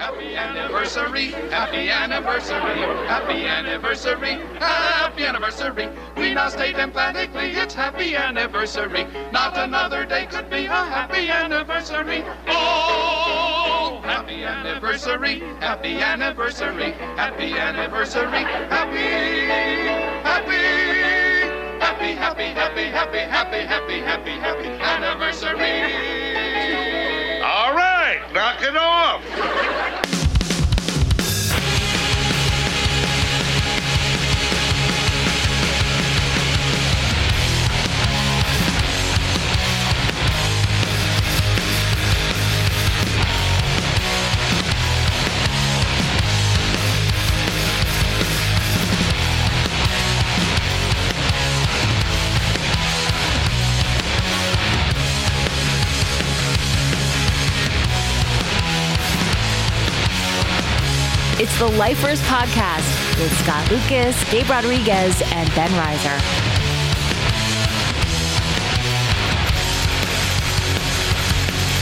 happy anniversary, happy anniversary, happy anniversary, happy anniversary. We now state emphatically it's happy anniversary. Not another day could be a happy anniversary. Oh, happy anniversary, happy anniversary, happy anniversary, happy, happy. Happy, happy, happy, happy, happy, happy, happy, happy anniversary. All right, knock it off. It's the Lifers Podcast with Scott Lucas, Gabe Rodriguez, and Ben Reiser.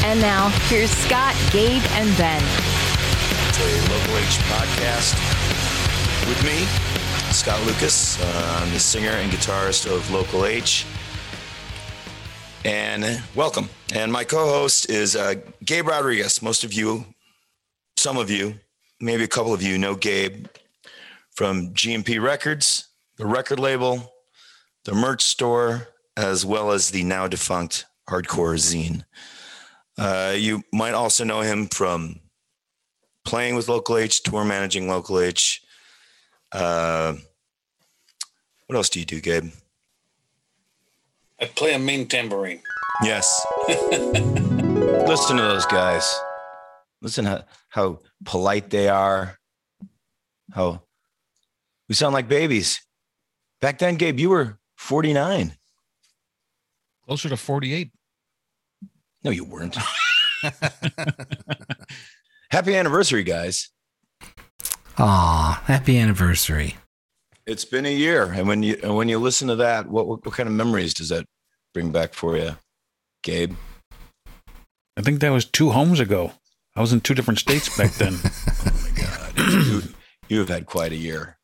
And now, here's Scott, Gabe, and Ben. It's a Local H podcast with me, Scott Lucas. Uh, I'm the singer and guitarist of Local H. And welcome. And my co host is uh, Gabe Rodriguez. Most of you, some of you, maybe a couple of you know Gabe from GMP Records, the record label, the merch store, as well as the now defunct Hardcore Zine. Uh, you might also know him from playing with Local H, tour managing Local H. Uh, what else do you do, Gabe? I play a main tambourine. Yes. Listen to those guys. Listen how, how polite they are. How we sound like babies. Back then, Gabe, you were 49. Closer to 48. No, you weren't. Happy anniversary, guys. Ah, happy anniversary. It's been a year. And when you and when you listen to that, what, what what kind of memories does that bring back for you, Gabe? I think that was two homes ago. I was in two different states back then. Oh my God. you, you have had quite a year.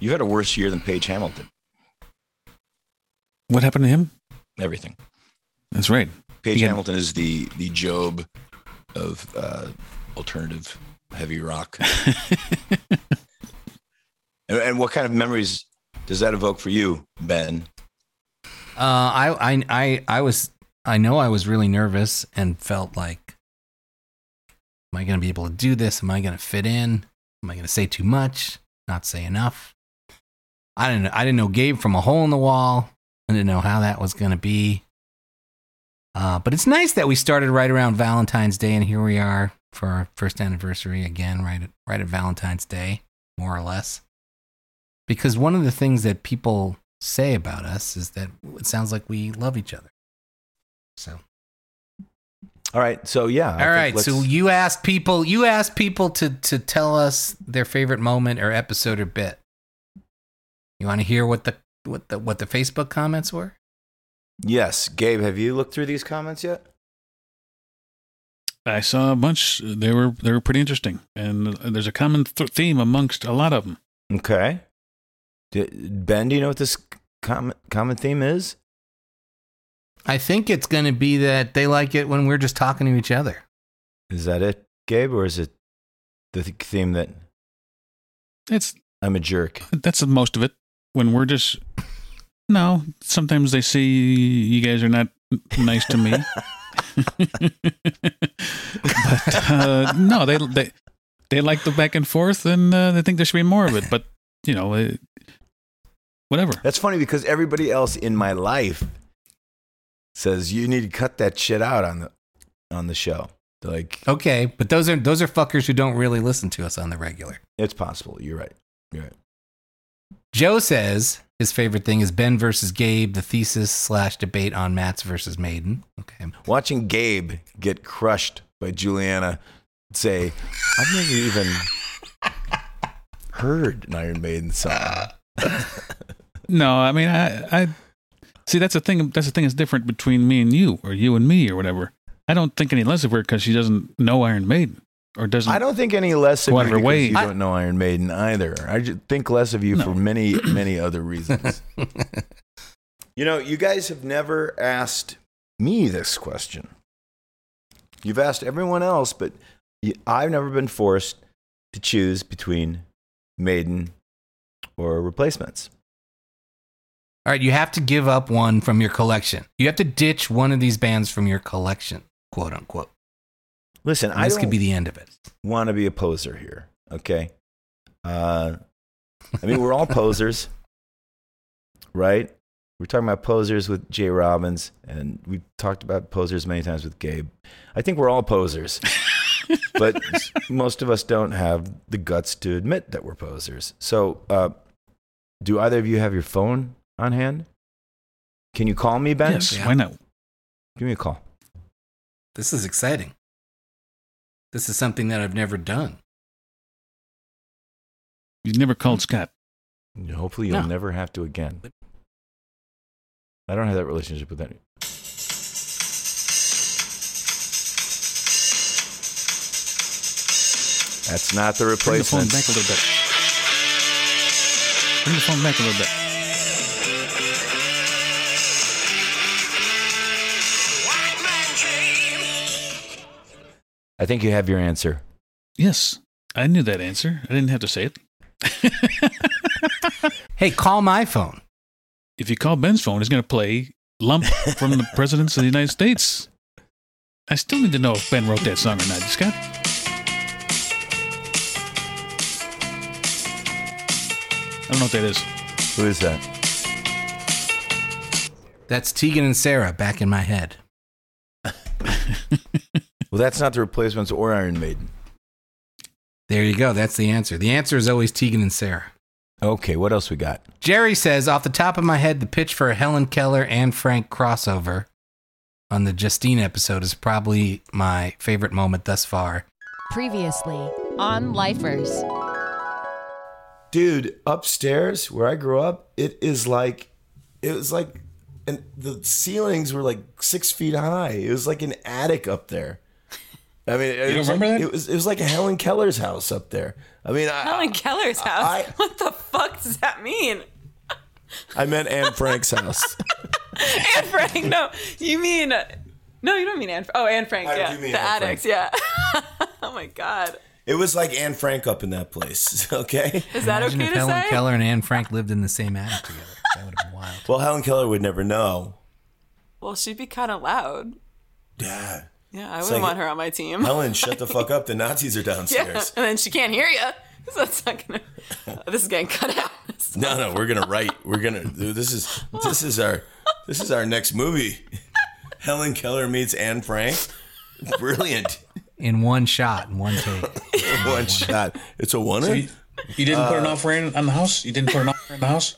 You had a worse year than Page Hamilton. what happened to him? Everything. That's right. Page He had- Hamilton is the the Job of uh, alternative heavy rock. and, and what kind of memories does that evoke for you, Ben? Uh, I, I, I, I was, I know I was really nervous and felt like, am I going to be able to do this? Am I going to fit in? Am I going to say too much? Not say enough? I didn't, I didn't know Gabe from a hole in the wall. I didn't know how that was going to be. Uh, but it's nice that we started right around Valentine's Day, and here we are for our first anniversary again, right at, right at Valentine's Day, more or less. Because one of the things that people say about us is that it sounds like we love each other. So, All right. So yeah. I all think let's- So you asked people, you asked people to to tell us their favorite moment or episode or bit. You want to hear what the what the what the Facebook comments were? yes, Gabe, have you looked through these comments yet? I saw a bunch. They were they were pretty interesting, and there's a common th- theme amongst a lot of them. Okay. Ben, do you know what this common common theme is? I think it's going to be that they like it when we're just talking to each other. Is that it, Gabe, or is it the th- theme that It's I'm a jerk? that's most of it. When we're just no, sometimes they see you guys are not nice to me. but uh, no, they they they like the back and forth, and uh, they think there should be more of it. But you know, uh, whatever. That's funny because everybody else in my life says you need to cut that shit out on the on the show. They're like Okay, but those are those are fuckers who don't really listen to us on the regular. it's possible. You're right. You're right. Joe says his favorite thing is Ben versus Gabe, the thesis slash debate on Mats versus Maiden. Okay. Watching Gabe get crushed by Juliana say, I've never even heard an Iron Maiden song. No, I mean, I, I see. That's the thing. That's the thing. That's different between me and you, or you and me, or whatever. I don't think any less of her because she doesn't know Iron Maiden. or doesn't? I don't think any less of Go you out of your because way. you I- don't know Iron Maiden either. I just think less of you for many, many other reasons. you know, you guys have never asked me this question. You've asked everyone else, but I've never been forced to choose between Maiden or replacements. All right, you have to give up one from your collection. You have to ditch one of these bands from your collection, quote unquote. Listen, And I this could be the end of it. want to be a poser here. Okay. Uh, I mean, we're all posers, right? We're talking about posers with Jay Robbins, and we've talked about posers many times with Gabe. I think we're all posers, but most of us don't have the guts to admit that we're posers. So, uh, do either of you have your phone on hand? Can you call me, Ben? yes. Yeah. Why not? Give me a call. This is exciting. This is something that I've never done. You've never called Scott. Hopefully, you'll No. never have to again. I don't have that relationship with any. That's not the replacement. Bring the phone replacement. back a little bit. Bring the phone back a little bit. I think you have your answer. Yes, I knew that answer. I didn't have to say it. Hey, call my phone. If you call Ben's phone, he's going to play "Lump" from the presidents of the United States. I still need to know if Ben wrote that song or not. Scott, I don't know what that is. Who is that? That's Tegan and Sara back in my head. Well, that's not the replacements or Iron Maiden. There you go. That's the answer. The answer is always Tegan and Sara. Okay, what else we got? Jerry says, off the top of my head, the pitch for a Helen Keller and Frank crossover on the Justine episode is probably my favorite moment thus far. Previously on Lifers. Dude, upstairs where I grew up, it is like, it was like, and the ceilings were like six feet high. It was like an attic up there. I mean, it don't was remember like, that? It was it was like a Helen Keller's house up there. I mean, I, Helen Keller's house. I- what the fuck does that mean? I meant Anne Frank's house. Anne Frank. No, you mean. No, you don't mean Anne. Oh, Anne Frank. I yeah, do mean the Anne addicts. Yeah. oh my god. It was like Anne Frank up in that place. Okay. Is that Imagine okay if to Helen say? Keller and Anne Frank lived in the same attic together. That would have been wild. Well, Helen Keller would never know. Well, she'd be kind of loud. Yeah. Yeah, I It's wouldn't like- want her on my team. Helen, shut the fuck up. The Nazis are downstairs. yeah, downstairs. and then she can't hear you. So it's not gonna. Uh, this is getting cut out. No, no, we're gonna write. We're gonna. This is this is our this is our next movie. Helen Keller meets Anne Frank. Brilliant. In one shot, in one take. One shot. It's a one. So you, you didn't put an uh, offer in on the house? You didn't put an offer in the house?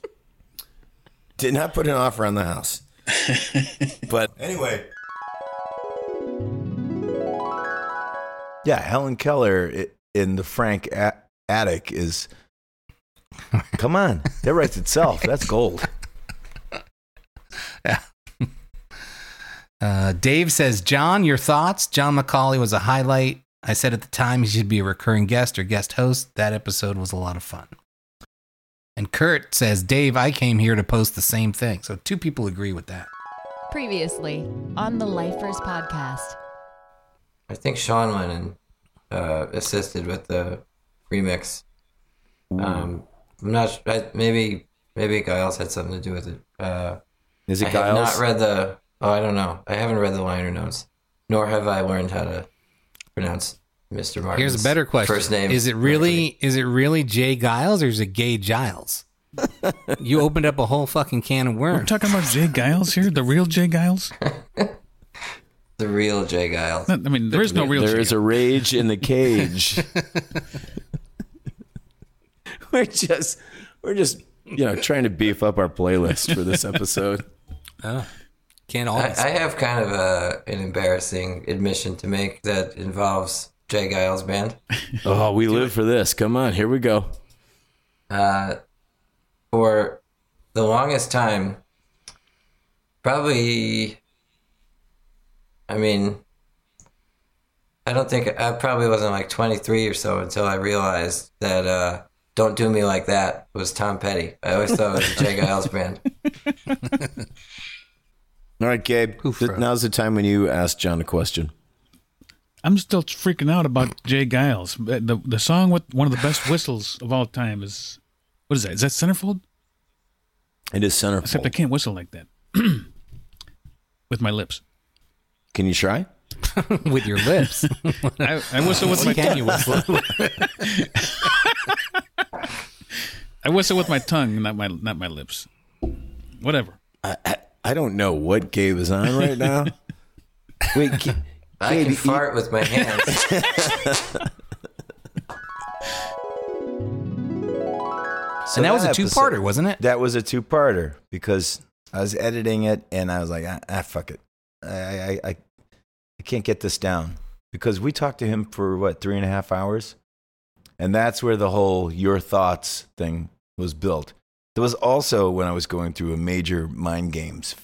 Did not put an offer on the house. but anyway. Yeah, Helen Keller in the Frank a- attic is. Come on, that writes itself. That's gold. Uh, Dave says, John, your thoughts? John McCauley was a highlight. I said at the time he should be a recurring guest or guest host. That episode was a lot of fun. And Kurt says, Dave, I came here to post the same thing. So two people agree with that. Previously on the Lifers podcast. I think Sean went and uh, assisted with the remix. Um, I'm not. su- I, maybe maybe Giles had something to do with it. Uh, Is it I have not read the. Oh, I don't know. I haven't read the liner notes, nor have I learned how to pronounce Mr. Martin. Here's a better question. First name. Is it really is it really Jay Giles or is it Gay Giles? you opened up a whole fucking can of worms. We're talking about Jay Giles here, the real Jay Giles. the real Jay Giles? I mean, there is no real. There Jay is a rage in the cage. we're just we're just you know trying to beef up our playlist for this episode. Oh, can't I. I have kind of a, an embarrassing admission to make that involves J. Geils band. oh, we live for this. Come on, here we go. Uh, for the longest time, probably, I mean, I don't think I probably wasn't like 23 or so until I realized that uh, "Don't Do Me Like That" was Tom Petty. I always thought it was a J. Geils band. All right, Gabe. th- now's the time when you ask John a question. I'm still freaking out about J. Geils. The the song with one of the best whistles of all time is what is that? Is that centerfold? It is centerfold. Except I can't whistle like that with my lips. Can you try? with your lips. I, I whistle with my tongue. you whistle? I whistle with my tongue, not my not my lips. Whatever. I, I, I don't know what Gabe is on right now. Wait, Ga- I Gabe, can you- fart with my hands. So and that was a episode- two-parter, wasn't it? That was a two-parter because I was editing it and I was like, ah, ah fuck it, I, I, I, can't get this down because we talked to him for what three and a half hours, and that's where the whole your thoughts thing was built. There was also when I was going through a major mind games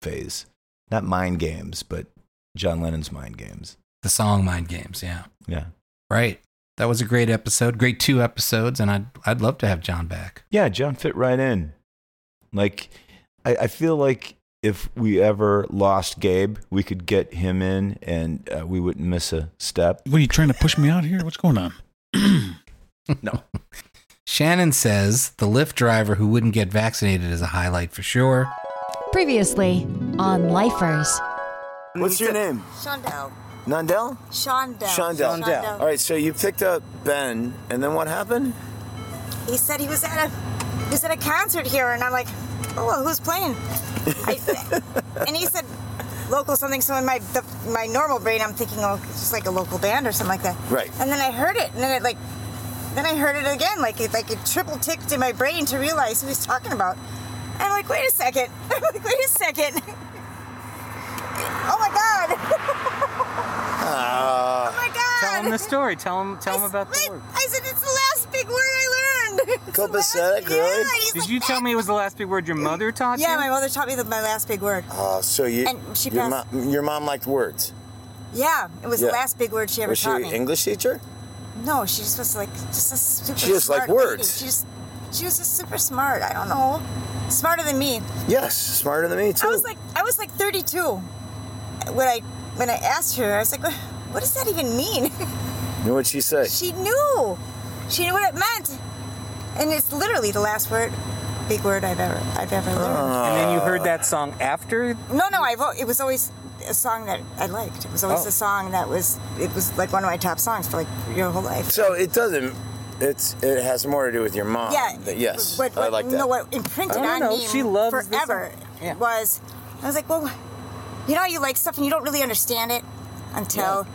phase, not mind games, but John Lennon's mind games. The song Mind Games, yeah. Yeah. Right. That was a great episode. Great two episodes, and I'd I'd love to have John back. Yeah, John fit right in. Like, I, I feel like if we ever lost Gabe, we could get him in and uh, we wouldn't miss a step. What are you trying to push me out here? What's going on? No. Shannon says the Lyft driver who wouldn't get vaccinated is a highlight for sure. Previously on Lifers. What's your name? Shondell. Nandel? Shondell. Shondell. Shondell. All right, so you picked up Ben, and then what happened? He said he was at a he was at a concert here, and I'm like, oh, well, who's playing? I, and he said local something. So in my the, my normal brain, I'm thinking, oh, it's just like a local band or something like that. Right. And then I heard it, and then it like then I heard it again, like it like it triple ticked in my brain to realize who he's talking about. And I'm like, wait a second. I'm like, wait a second. oh my god. Uh, oh my god. Tell him the story. Tell him. Tell him about the word. I said it's the last big word I learned. It's the last- Copacetic, really? Yeah, Did like, you tell me it was the last big word your mother taught you? yeah, my mother taught me the, my last big word. Oh, so you, And she your, passed- mom, your mom liked words. Yeah, it was Yeah. the last big word she ever taught me. Was she taught an me. English teacher? No, she just was like just a super. She just liked lady. words. She just she was just super smart. I don't know, smarter than me. Yes, smarter than me too. I was like I was like 32 when I when I asked her. I was like, what, what does that even mean? You know what she said? she knew. She knew what it meant, and it's literally the last word, big word I've ever I've ever learned. Ah. And then you heard that song after. No, no, I've, it was always a song that I liked. It was always Oh. a song that was, it was like one of my top songs for like your whole life. So it doesn't. It's it has more to do with your mom. yeah. But yes, What, I what, like that. No, what imprinted I don't on know, me she loves forever song. Yeah. was, I was like, well, you know, how you like stuff and you don't really understand it until,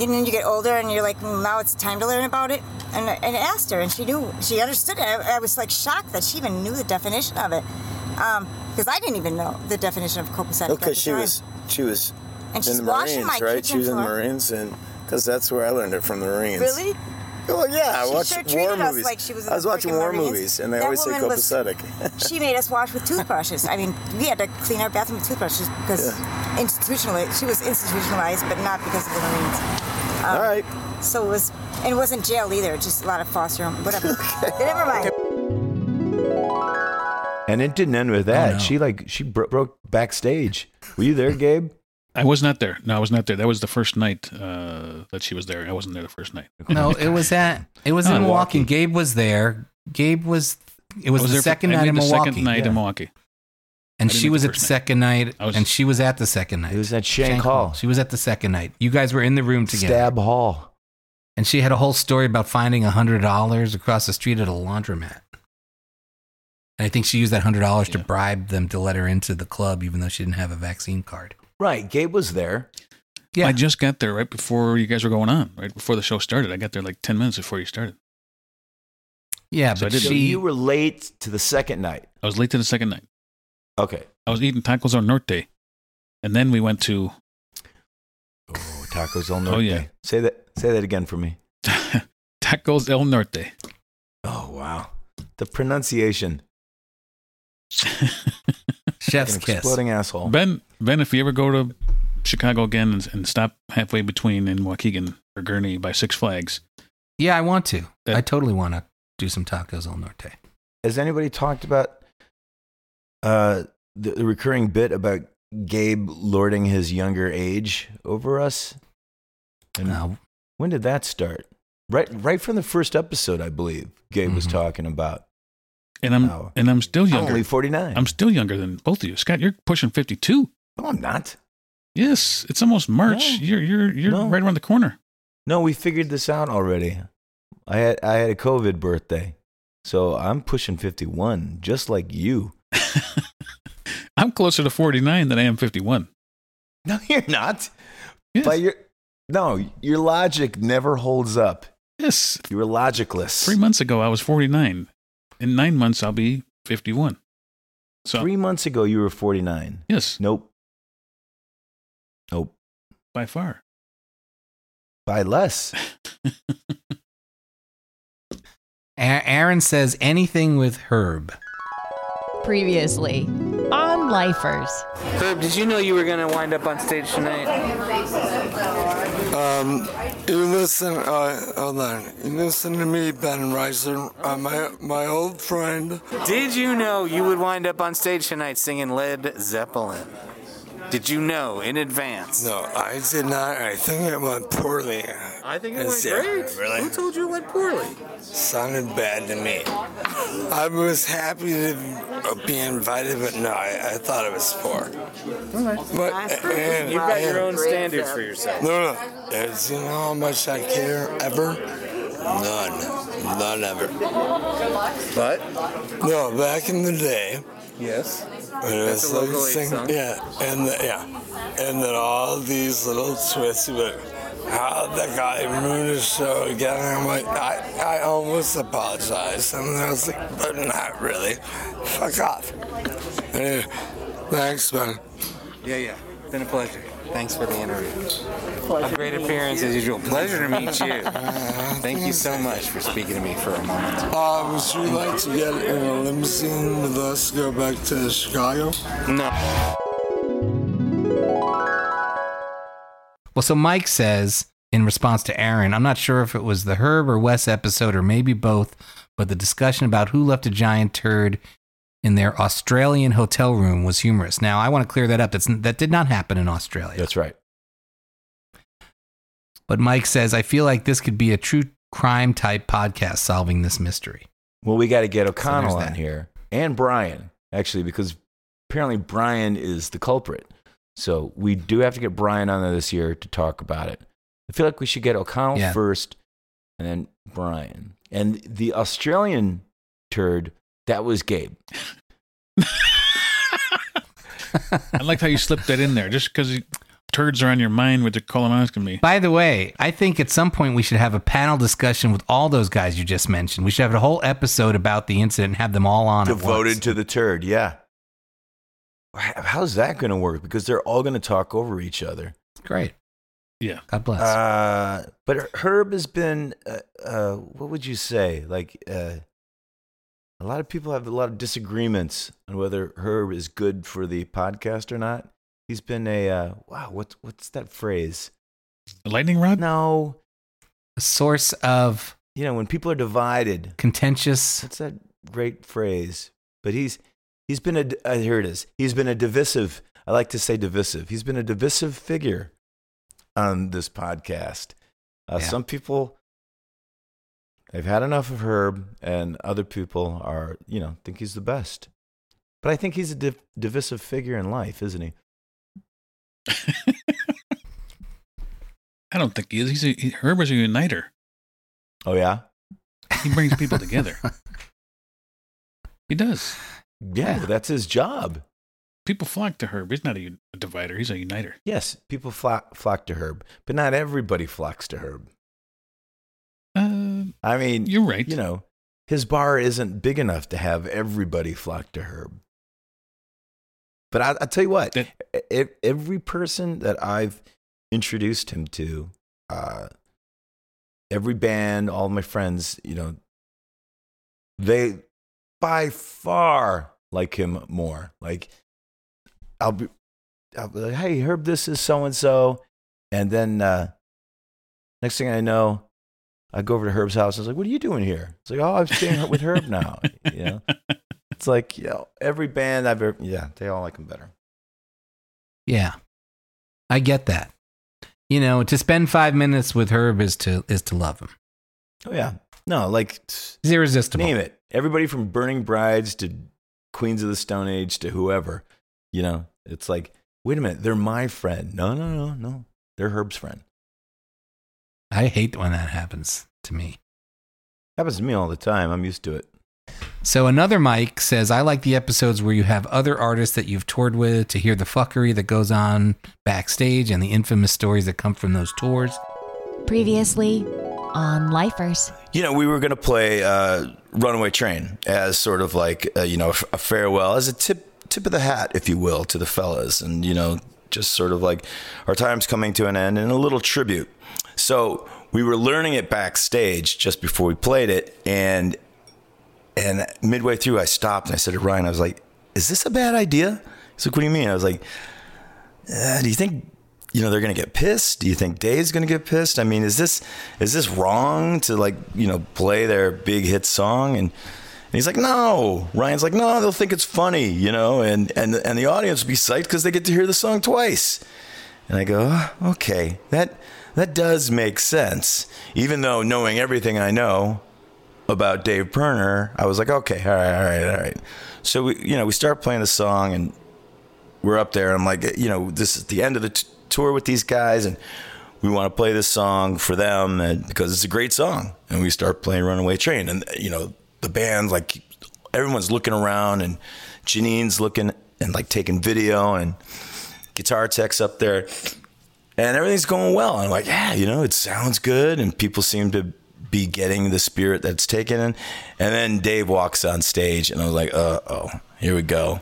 and then you get older and you're like, "Mm, now it's time to learn about it. And, I- and I asked her, and she knew, she understood it. I, I was like shocked that she even knew the definition of it. Because I didn't even know the definition of copacetic. because she time. was she was And in she's the Marines, right? She was in the. Marines, and because that's where I learned it from the Marines. Really? Well, yeah, I She watched sure war movies. like she was in I was watching war Marines. movies, and they That always say woman was- she made us wash with toothbrushes. I mean, we had to clean our bathroom with toothbrushes because institutionalized. She was institutionalized, but not because of the Marines. Um, All right. So it was, and it wasn't jail either. Just a lot of foster home, whatever. Never mind. And it didn't end with that. no. She like she bro- broke backstage. Were you there, Gabe? I was not there. No, I was not there. That was the first night uh, that she was there. I wasn't there the first night. No, it was at it was in Milwaukee. Milwaukee. Gabe was there. Gabe was. It was, was the there for- second night in the Milwaukee. Second night yeah. in Milwaukee. and she was the at the night. second night, was- and she was at the second night. It was at Shank, Hall. She was at the second night. You guys were in the room together. Stab Hall. And she had a whole story about finding a hundred dollars across the street at a laundromat. And I think she used that hundred dollars to bribe them to let her into the club, even though she didn't have a vaccine card. Right. Gabe was there. Yeah, I just got there right before you guys were going on, right before the show started. I got there like 10 minutes before you started. yeah, So but did- So she. you were late to the second night. I was late to the second night. Okay. I was eating tacos al norte. And then we went to Oh, tacos el oh, norte. Oh, yeah. Say that. Say that again for me. Tacos El Norte. Oh wow. The pronunciation. Chef's An kiss. exploding asshole. Ben, Ben, if you ever go to Chicago again and, and stop halfway between in Waukegan or Gurnee by Six Flags. Yeah, I want to. I totally want to do some tacos al norte. Has anybody talked about uh, the, the recurring bit about Gabe lording his younger age over us? And when did that start? Right, right from the first episode, I believe. Gabe was talking about. And I'm Wow. and I'm still I'm younger. only 49. I'm still younger than both of you. Scott, you're pushing 52. No, I'm not. Yes, it's almost March. No. You're you're you're No. right around the corner. No, we figured this out already. I had I had a COVID birthday, so I'm pushing 51, just like you. I'm closer to 49 than I am 51. No, you're not. Yes. But your no, your logic never holds up. Yes. You were logicless. Three months ago, I was 49. In nine months, I'll be 51. So Three months ago, you were 49. yes, Nope. Nope. by far. By less. Aaron says anything with Herb. Previously on Lifers. Herb, did you know you were gonna wind up on stage tonight? Um, you listen, uh, hold on. You listen to me, Ben Reiser, uh, my, my old friend. Did you know you would wind up on stage tonight singing Led Zeppelin? Did you know in advance? No, I did not. I think it went poorly. I think it went it great. really? Who told you it went poorly? Sounded bad to me. I was happy to be invited, but no, I, I thought it was poor. But, and, You've got your own standards for yourself. No, no. It's, you know how much I care ever? None. None ever. But? No, back in the day. Yes. When it That's was a like local aid sing- song. Yeah, and the, yeah, and then all these little twists, but how the guy ruined his show again. I'm like, I, I almost apologized, and I was like, but not really. Fuck off. Anyway, thanks, man. Yeah, yeah. Been a pleasure. Thanks for the interview. A great appearance as usual. Pleasure to meet you. Thank you so much for speaking to me for a moment. Uh, would you like to get in a limousine with us, go back to Chicago? No. Well, so Mike says in response to Aaron, I'm not sure if it was the Herb or Wes episode or maybe both, but the discussion about who left a giant turd in their Australian hotel room was humorous. Now, I want to clear that up. That's, that did not happen in Australia. That's right. But Mike says, I feel like this could be a true crime type podcast solving this mystery. Well, we got to get O'Connell there's on here and Brian, actually, because apparently Brian is the culprit. So we do have to get Brian on there this year to talk about it. I feel like we should get O'Connell Yeah. first and then Brian. And the Australian turd, that was Gabe. I liked how you slipped that in there just because turds are on your mind with the colonoscopy. By the way, I think at some point we should have a panel discussion with all those guys you just mentioned. We should have a whole episode about the incident and have them all on at Devoted once. to the turd, yeah. How's that going to work? Because they're all going to talk over each other. Great. Yeah. God bless. Uh, but Herb has been, uh, uh, what would you say? Like, uh, a lot of people have a lot of disagreements on whether Herb is good for the podcast or not. He's been a, uh, wow, what, what's that phrase? A lightning rod? No. a source of You know, when people are divided, contentious. what's that great phrase? But he's, he's been a, uh, here it is. He's been a divisive, I like to say divisive. He's been a divisive figure on this podcast. Uh, Yeah. Some people they've had enough of Herb, and other people are, you know, think he's the best. But I think he's a div- divisive figure in life, isn't he? I don't think he is. He's a, he, Herb is a uniter. Oh yeah, He brings people together. He does. yeah. well, that's his job. People flock to Herb. He's not a, a divider. He's a uniter. Yes, people flock flock to Herb, but not everybody flocks to Herb. I mean, you're right. You know, his bar isn't big enough to have everybody flock to Herb. But I, I'll tell you what, e- every person that I've introduced him to, uh, every band, all my friends, you know, they by far like him more. Like, I'll be, I'll be like, hey, Herb, this is so and so. And then uh, next thing I know, I go over to Herb's house. I was like, what are you doing here? It's like, oh, I'm staying with Herb now. You know, it's like, you know, every band I've ever, yeah, they all like him better. Yeah. I get that. You know, to spend five minutes with Herb is to is to love him. Oh yeah, no, like He's irresistible. name it. Everybody from Burning Brides to Queens of the Stone Age to whoever. You know, it's like, wait a minute, they're my friend. No, no, no, no, they're Herb's friend. I hate when that happens to me. Happens to me all the time. I'm used to it. So another Mike says, I like the episodes where you have other artists that you've toured with to hear the fuckery that goes on backstage and the infamous stories that come from those tours. Previously on Lifers. You know, we were going to play uh, Runaway Train as sort of like, uh, you know, a farewell, as a tip tip of the hat, if you will, to the fellas. And, you know, just sort of like our time's coming to an end and a little tribute. So we were learning it backstage just before we played it. And and midway through, I stopped and I said to Ryan, I was like, is this a bad idea? He's like, what do you mean? I was like, uh, do you think you know they're to get pissed? Do you think Dave's to get pissed? I mean, is this is this wrong to like you know play their big hit song? And, and he's like, no. Ryan's like, no, they'll think it's funny, you know, and and and the audience will be psyched because they get to hear the song twice. And I go, "Oh, okay, that that does make sense. Even though knowing everything I know about Dave Pirner, I was like, okay, all right, all right, all right. So we, you know, we start playing the song and we're up there. And I'm like, you know, this is the end of the t- tour with these guys, and we want to play this song for them and, because it's a great song. And we start playing Runaway Train, and you know, the band like everyone's looking around, and Janine's looking and like taking video, and guitar tech's up there, and everything's going well. I'm like, yeah, you know, it sounds good, and people seem to be getting the spirit that's taken in. And then Dave walks on stage, and I was like, uh oh, here we go.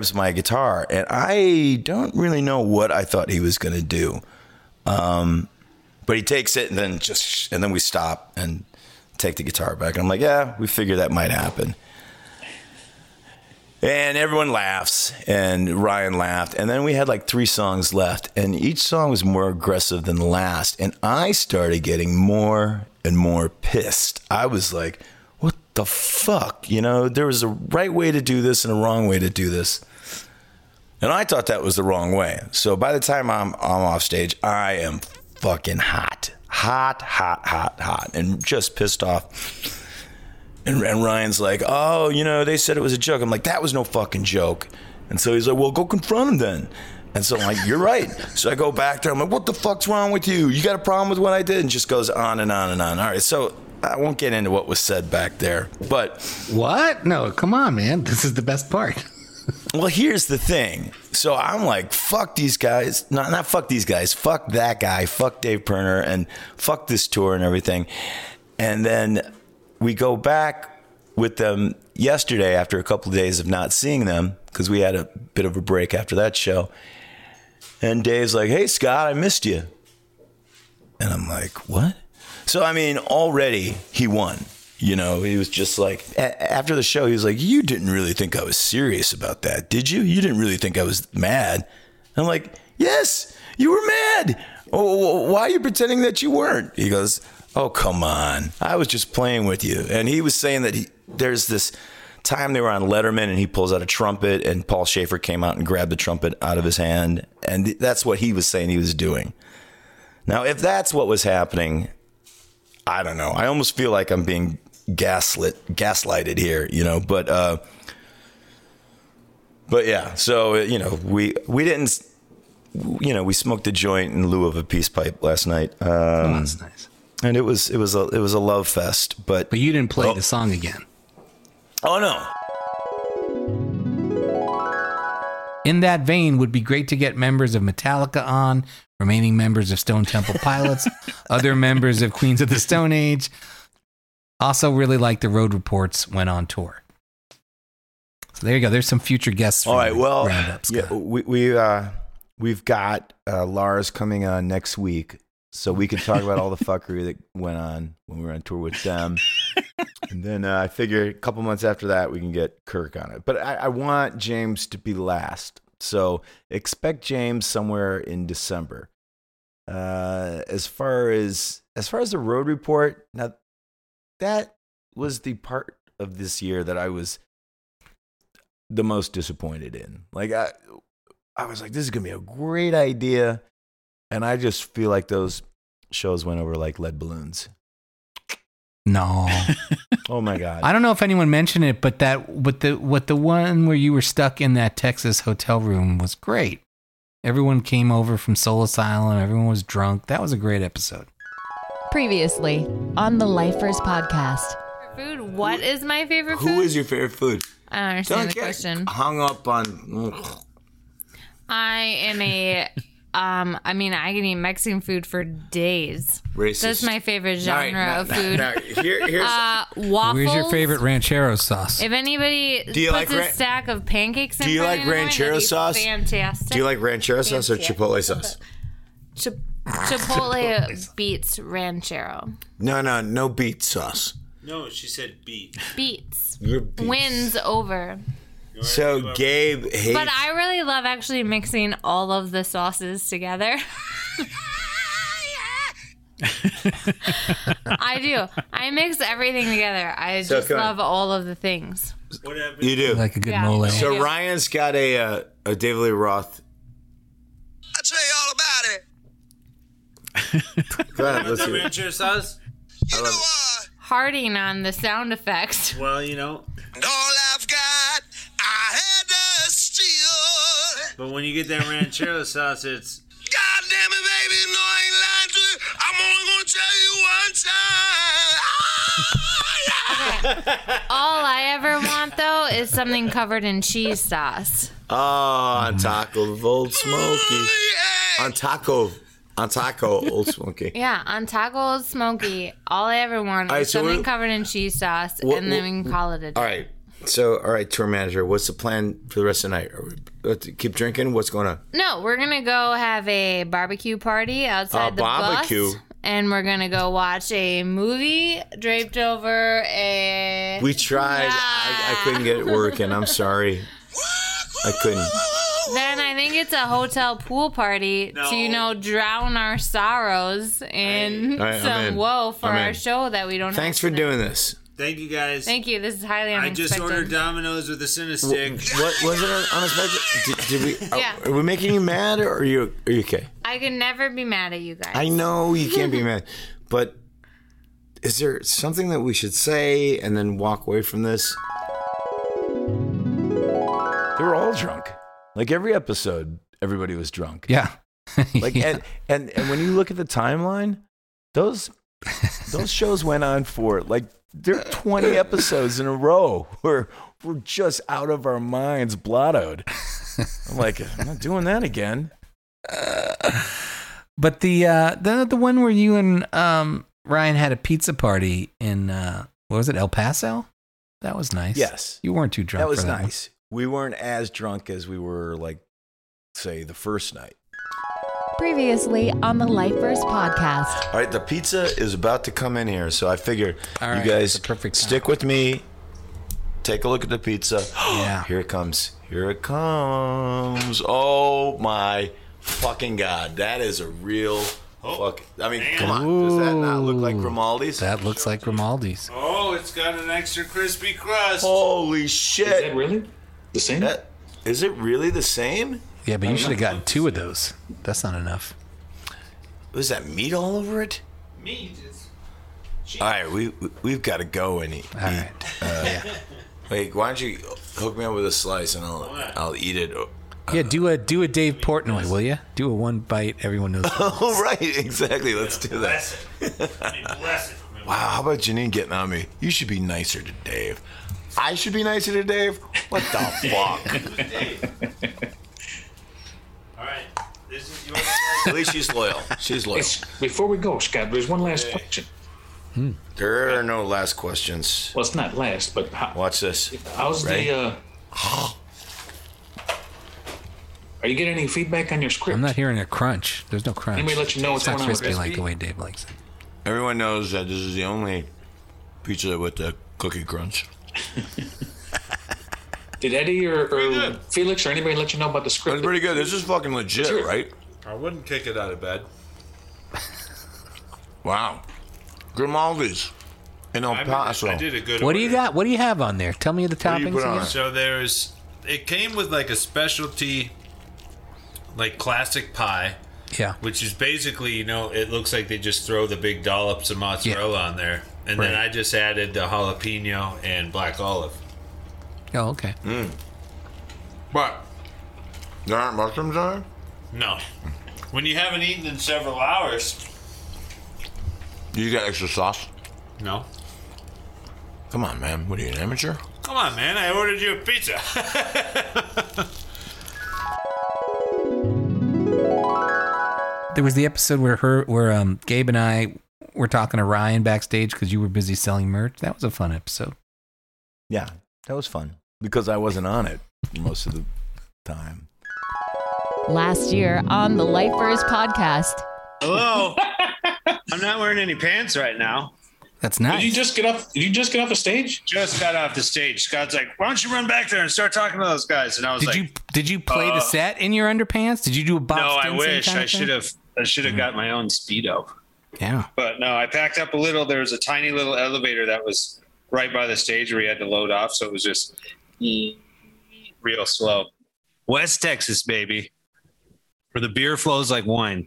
Grabs my guitar and i don't really know what i thought he was going to do. Um, but he takes it and then just and then we stop and take the guitar back. And i'm like yeah we figured that might happen. And everyone laughs and ryan laughed and then we had like three songs left and each song was more aggressive than the last and i started getting more and more pissed. I was like what the fuck? You know there was a right way to do this and a wrong way to do this and i thought that was the wrong way so by the time i'm, I'm off stage i am fucking hot hot hot hot hot and just pissed off and, and Ryan's like, oh, you know, they said it was a joke. I'm like, that was no fucking joke. And so he's like, well, go confront him then. And so I'm like, you're right. So I go back there. I'm like, what the fuck's wrong with you? You got a problem with what I did? And just goes on and on and on. All right. So I won't get into what was said back there. But What? No, come on, man. This is the best part. well, here's the thing. So I'm like, fuck these guys. Not, not fuck these guys. Fuck that guy. Fuck Dave Pirner and fuck this tour and everything. And then we go back with them yesterday after a couple of days of not seeing them because we had a bit of a break after that show. And Dave's like, hey, Scott, I missed you. And I'm like, what? So, I mean, already he won. You know, he was just like, a- after the show, he was like, You didn't really think I was serious about that, did you? You didn't really think I was mad. I'm like, Yes, you were mad. Why are you pretending that you weren't? He goes, Oh, come on. I was just playing with you. And he was saying that he, there's this time they were on Letterman and he pulls out a trumpet and Paul Shaffer came out and grabbed the trumpet out of his hand. And that's what he was saying he was doing. Now, if that's what was happening, I don't know. I almost feel like I'm being gaslit, gaslighted here, you know. But, uh, but yeah. So you know, we we didn't, you know, we smoked a joint in lieu of a peace pipe last night. Um, Oh, that's nice. and it was it was a it was a love fest. But but you didn't play the song again. Oh no. In that vein, would be great to get members of Metallica on, remaining members of Stone Temple Pilots, other members of Queens of the Stone Age. Also, really like the Road Reports went on tour. So there you go. There's some future guests. All right. Well, yeah, we we uh, we've got uh, Lars coming on next week, so we can talk about all the fuckery that went on when we were on tour with them. and then uh, I figure a couple months after that we can get Kirk on it. But I, I want James to be last, so expect James somewhere in December. Uh, as far as as far as the road report, now that was the part of this year that I was the most disappointed in. Like I, I was like, this is gonna be a great idea, and I just feel like those shows went over like lead balloons. No. oh my god. I don't know if anyone mentioned it, but that but the what the one where you were stuck in that Texas hotel room was great. Everyone came over from Soul Asylum. Everyone was drunk. That was a great episode. Previously on the Lifers podcast. Food. What is my favorite food? Who is your favorite food? I don't understand Don't the get question. hung up on. ugh. I am a. Um, I mean, I can eat Mexican food for days. Racist. That's my favorite genre right, now- of now- food. now, here- here's- uh, waffles. Where's your favorite ranchero sauce? If anybody Do you puts like a ran- stack of pancakes in Do you front like of me, that'd ranchero be sauce? Fantastic. Do you like ranchero sauce or chipotle sauce? Chip- Chipotle beats ranchero. No, no, no beet sauce. No, she said beat. Beats You're beets. wins over. So Gabe hates. But I really love actually mixing all of the sauces together. I do. I mix everything together. I So just come on. love all of the things. Whatever. you do Like a good Yeah. mole. So Ryan's got a uh, a David Lee Roth. I'll tell you all about it. Go ahead, What's let's that hear it. ranchero sauce? I love it. Harding on the sound effects. Well, you know, And all I've got, I had to steal. but when you get that ranchero sauce, it's God damn it, baby, no, I ain't lying to you. I'm only gonna tell you one time. All I ever want though is something covered in cheese sauce. Oh, on taco of Old Smoky. On taco, on taco Old Smoky. Yeah, on taco Old smoky. All I ever want right, is so something covered in cheese sauce, What- and then what- we can call it a day. All right. So, all right, tour manager, what's the plan for the rest of the night? Are we, keep drinking. What's going on? No, we're gonna go have a barbecue party outside A the barbecue? bus, and we're gonna go watch a movie draped over a. We tried. I, I couldn't get it working. I'm sorry. I couldn't. Then I think it's a hotel pool party to you know drown our sorrows in All right, I'm some in. woe for I'm our in. show that we don't. Have. Thanks have for doing this. thank you guys. Thank you. This is highly I just ordered Domino's with a Cinestick. What was it unexpected? Did, did we? Uh, yeah. Are, are we making you mad, or are you? Are you okay? I can never be mad at you guys. I know you can't be mad, but is there something that we should say and then walk away from this? They were all drunk. Like every episode, everybody was drunk. Yeah. Like Yeah. and, and and when you look at the timeline, those those shows went on for like there are 20 episodes in a row where we're just out of our minds blottoed. I'm like, I'm not doing that again. But the uh the the one where you and um Ryan had a pizza party in uh what was it, El Paso? That was nice. Yes. You weren't too drunk. That was for that nice. We weren't as drunk as we were like say the first night. Previously on the Lifers podcast. All right, the pizza is about to come in here, so I figured All you right, guys the perfect time. stick with me. Take a look at the pizza. Yeah. Here it comes. Here it comes. Oh my fucking god. That is a real oh, fuck. I mean, come on. Does that not look like Grimaldi's? That looks like Grimaldi's. Oh, it's got an extra crispy crust. Holy shit. Is that really the same? is it really the same? Yeah, but you should have gotten two of those. That's not enough. Was that meat all over it? Meat is. All right, we, we we've got to go and eat. All right. Uh, Wait, why don't you hook me up with a slice and I'll I'll eat it. Yeah, do a do a Dave Portnoy, will you? Do a one bite. Everyone knows. Oh, right. Exactly. Let's do that. Wow. How about Janine getting on me? You should be nicer to Dave. I should be nicer to Dave? What the fuck? All right. This is your At least she's loyal. She's loyal. Before we go, Scott, there's one last question. There are no last questions. Well, it's not last, but how, Watch this. how's Ready? the? Uh, are you getting any feedback on your script? I'm not hearing a crunch. There's no crunch. Anybody let you know what's it's not going on with crispy like the way Dave likes it. Everyone knows that this is the only pizza with the cookie crunch. Did Eddie or, or Felix or anybody let you know about the script? That's pretty good. This is fucking legit, right? I wouldn't kick it out of bed. Wow. Grimaldi's in El I, mean, Paso. I did a good. What do you order. got? What do you have on there? Tell me the do you toppings put on again. So there's. It came with like a specialty, like classic pie. Yeah. Which is basically, you know, it looks like they just throw the big dollops of mozzarella on there, and then I just added the jalapeno and black olive. Oh, okay. Mm. But there aren't mushrooms on it? No, when you haven't eaten in several hours, You got extra sauce? no. Come on, man. What are you, an amateur? Come on, man! I ordered you a pizza. There was the episode where her, where um, Gabe and I were talking to Ryan backstage because you were busy selling merch. That was a fun episode. Yeah, that was fun because I wasn't on it most of the time. Last year on the Lifers podcast. Hello. I'm not wearing any pants right now. That's nice. Did you just get off? Did you just get off the stage? Just got off the stage. Scott's like, "Why don't you run back there and start talking to those guys?" And I was Did like, you did you play uh, the set in your underpants? Did you do a box?" "No, I wish kind I of thing? should have. I should have got my own speedo." Yeah. But no, I packed up a little. There was a tiny little elevator that was right by the stage where you had to load off, so it was just real slow. West Texas, baby, where the beer flows like wine.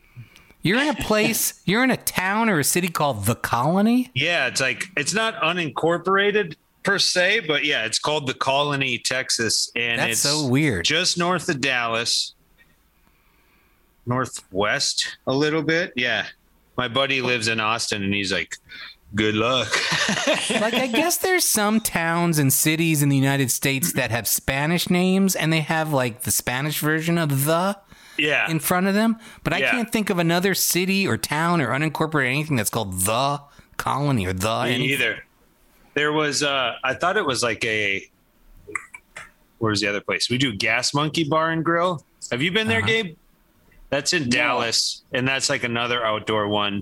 You're in a place. you're in a town or a city called the Colony. Yeah, it's like it's not unincorporated per se, but yeah, it's called the Colony, Texas, and That's it's so weird. Just north of Dallas, northwest a little bit. Yeah, my buddy lives in Austin, and he's like, "Good luck." like I guess there's some towns and cities in the United States that have Spanish names and they have like the Spanish version of the Yeah. in front of them, but I Yeah. can't think of another city or town or unincorporated anything that's called the colony or the Me anything. either. There was, uh, I thought it was like a. Where's the other place? We do Gas Monkey Bar and Grill. Have you been there, Uh-huh. Gabe? That's in Dallas, and that's like another outdoor one.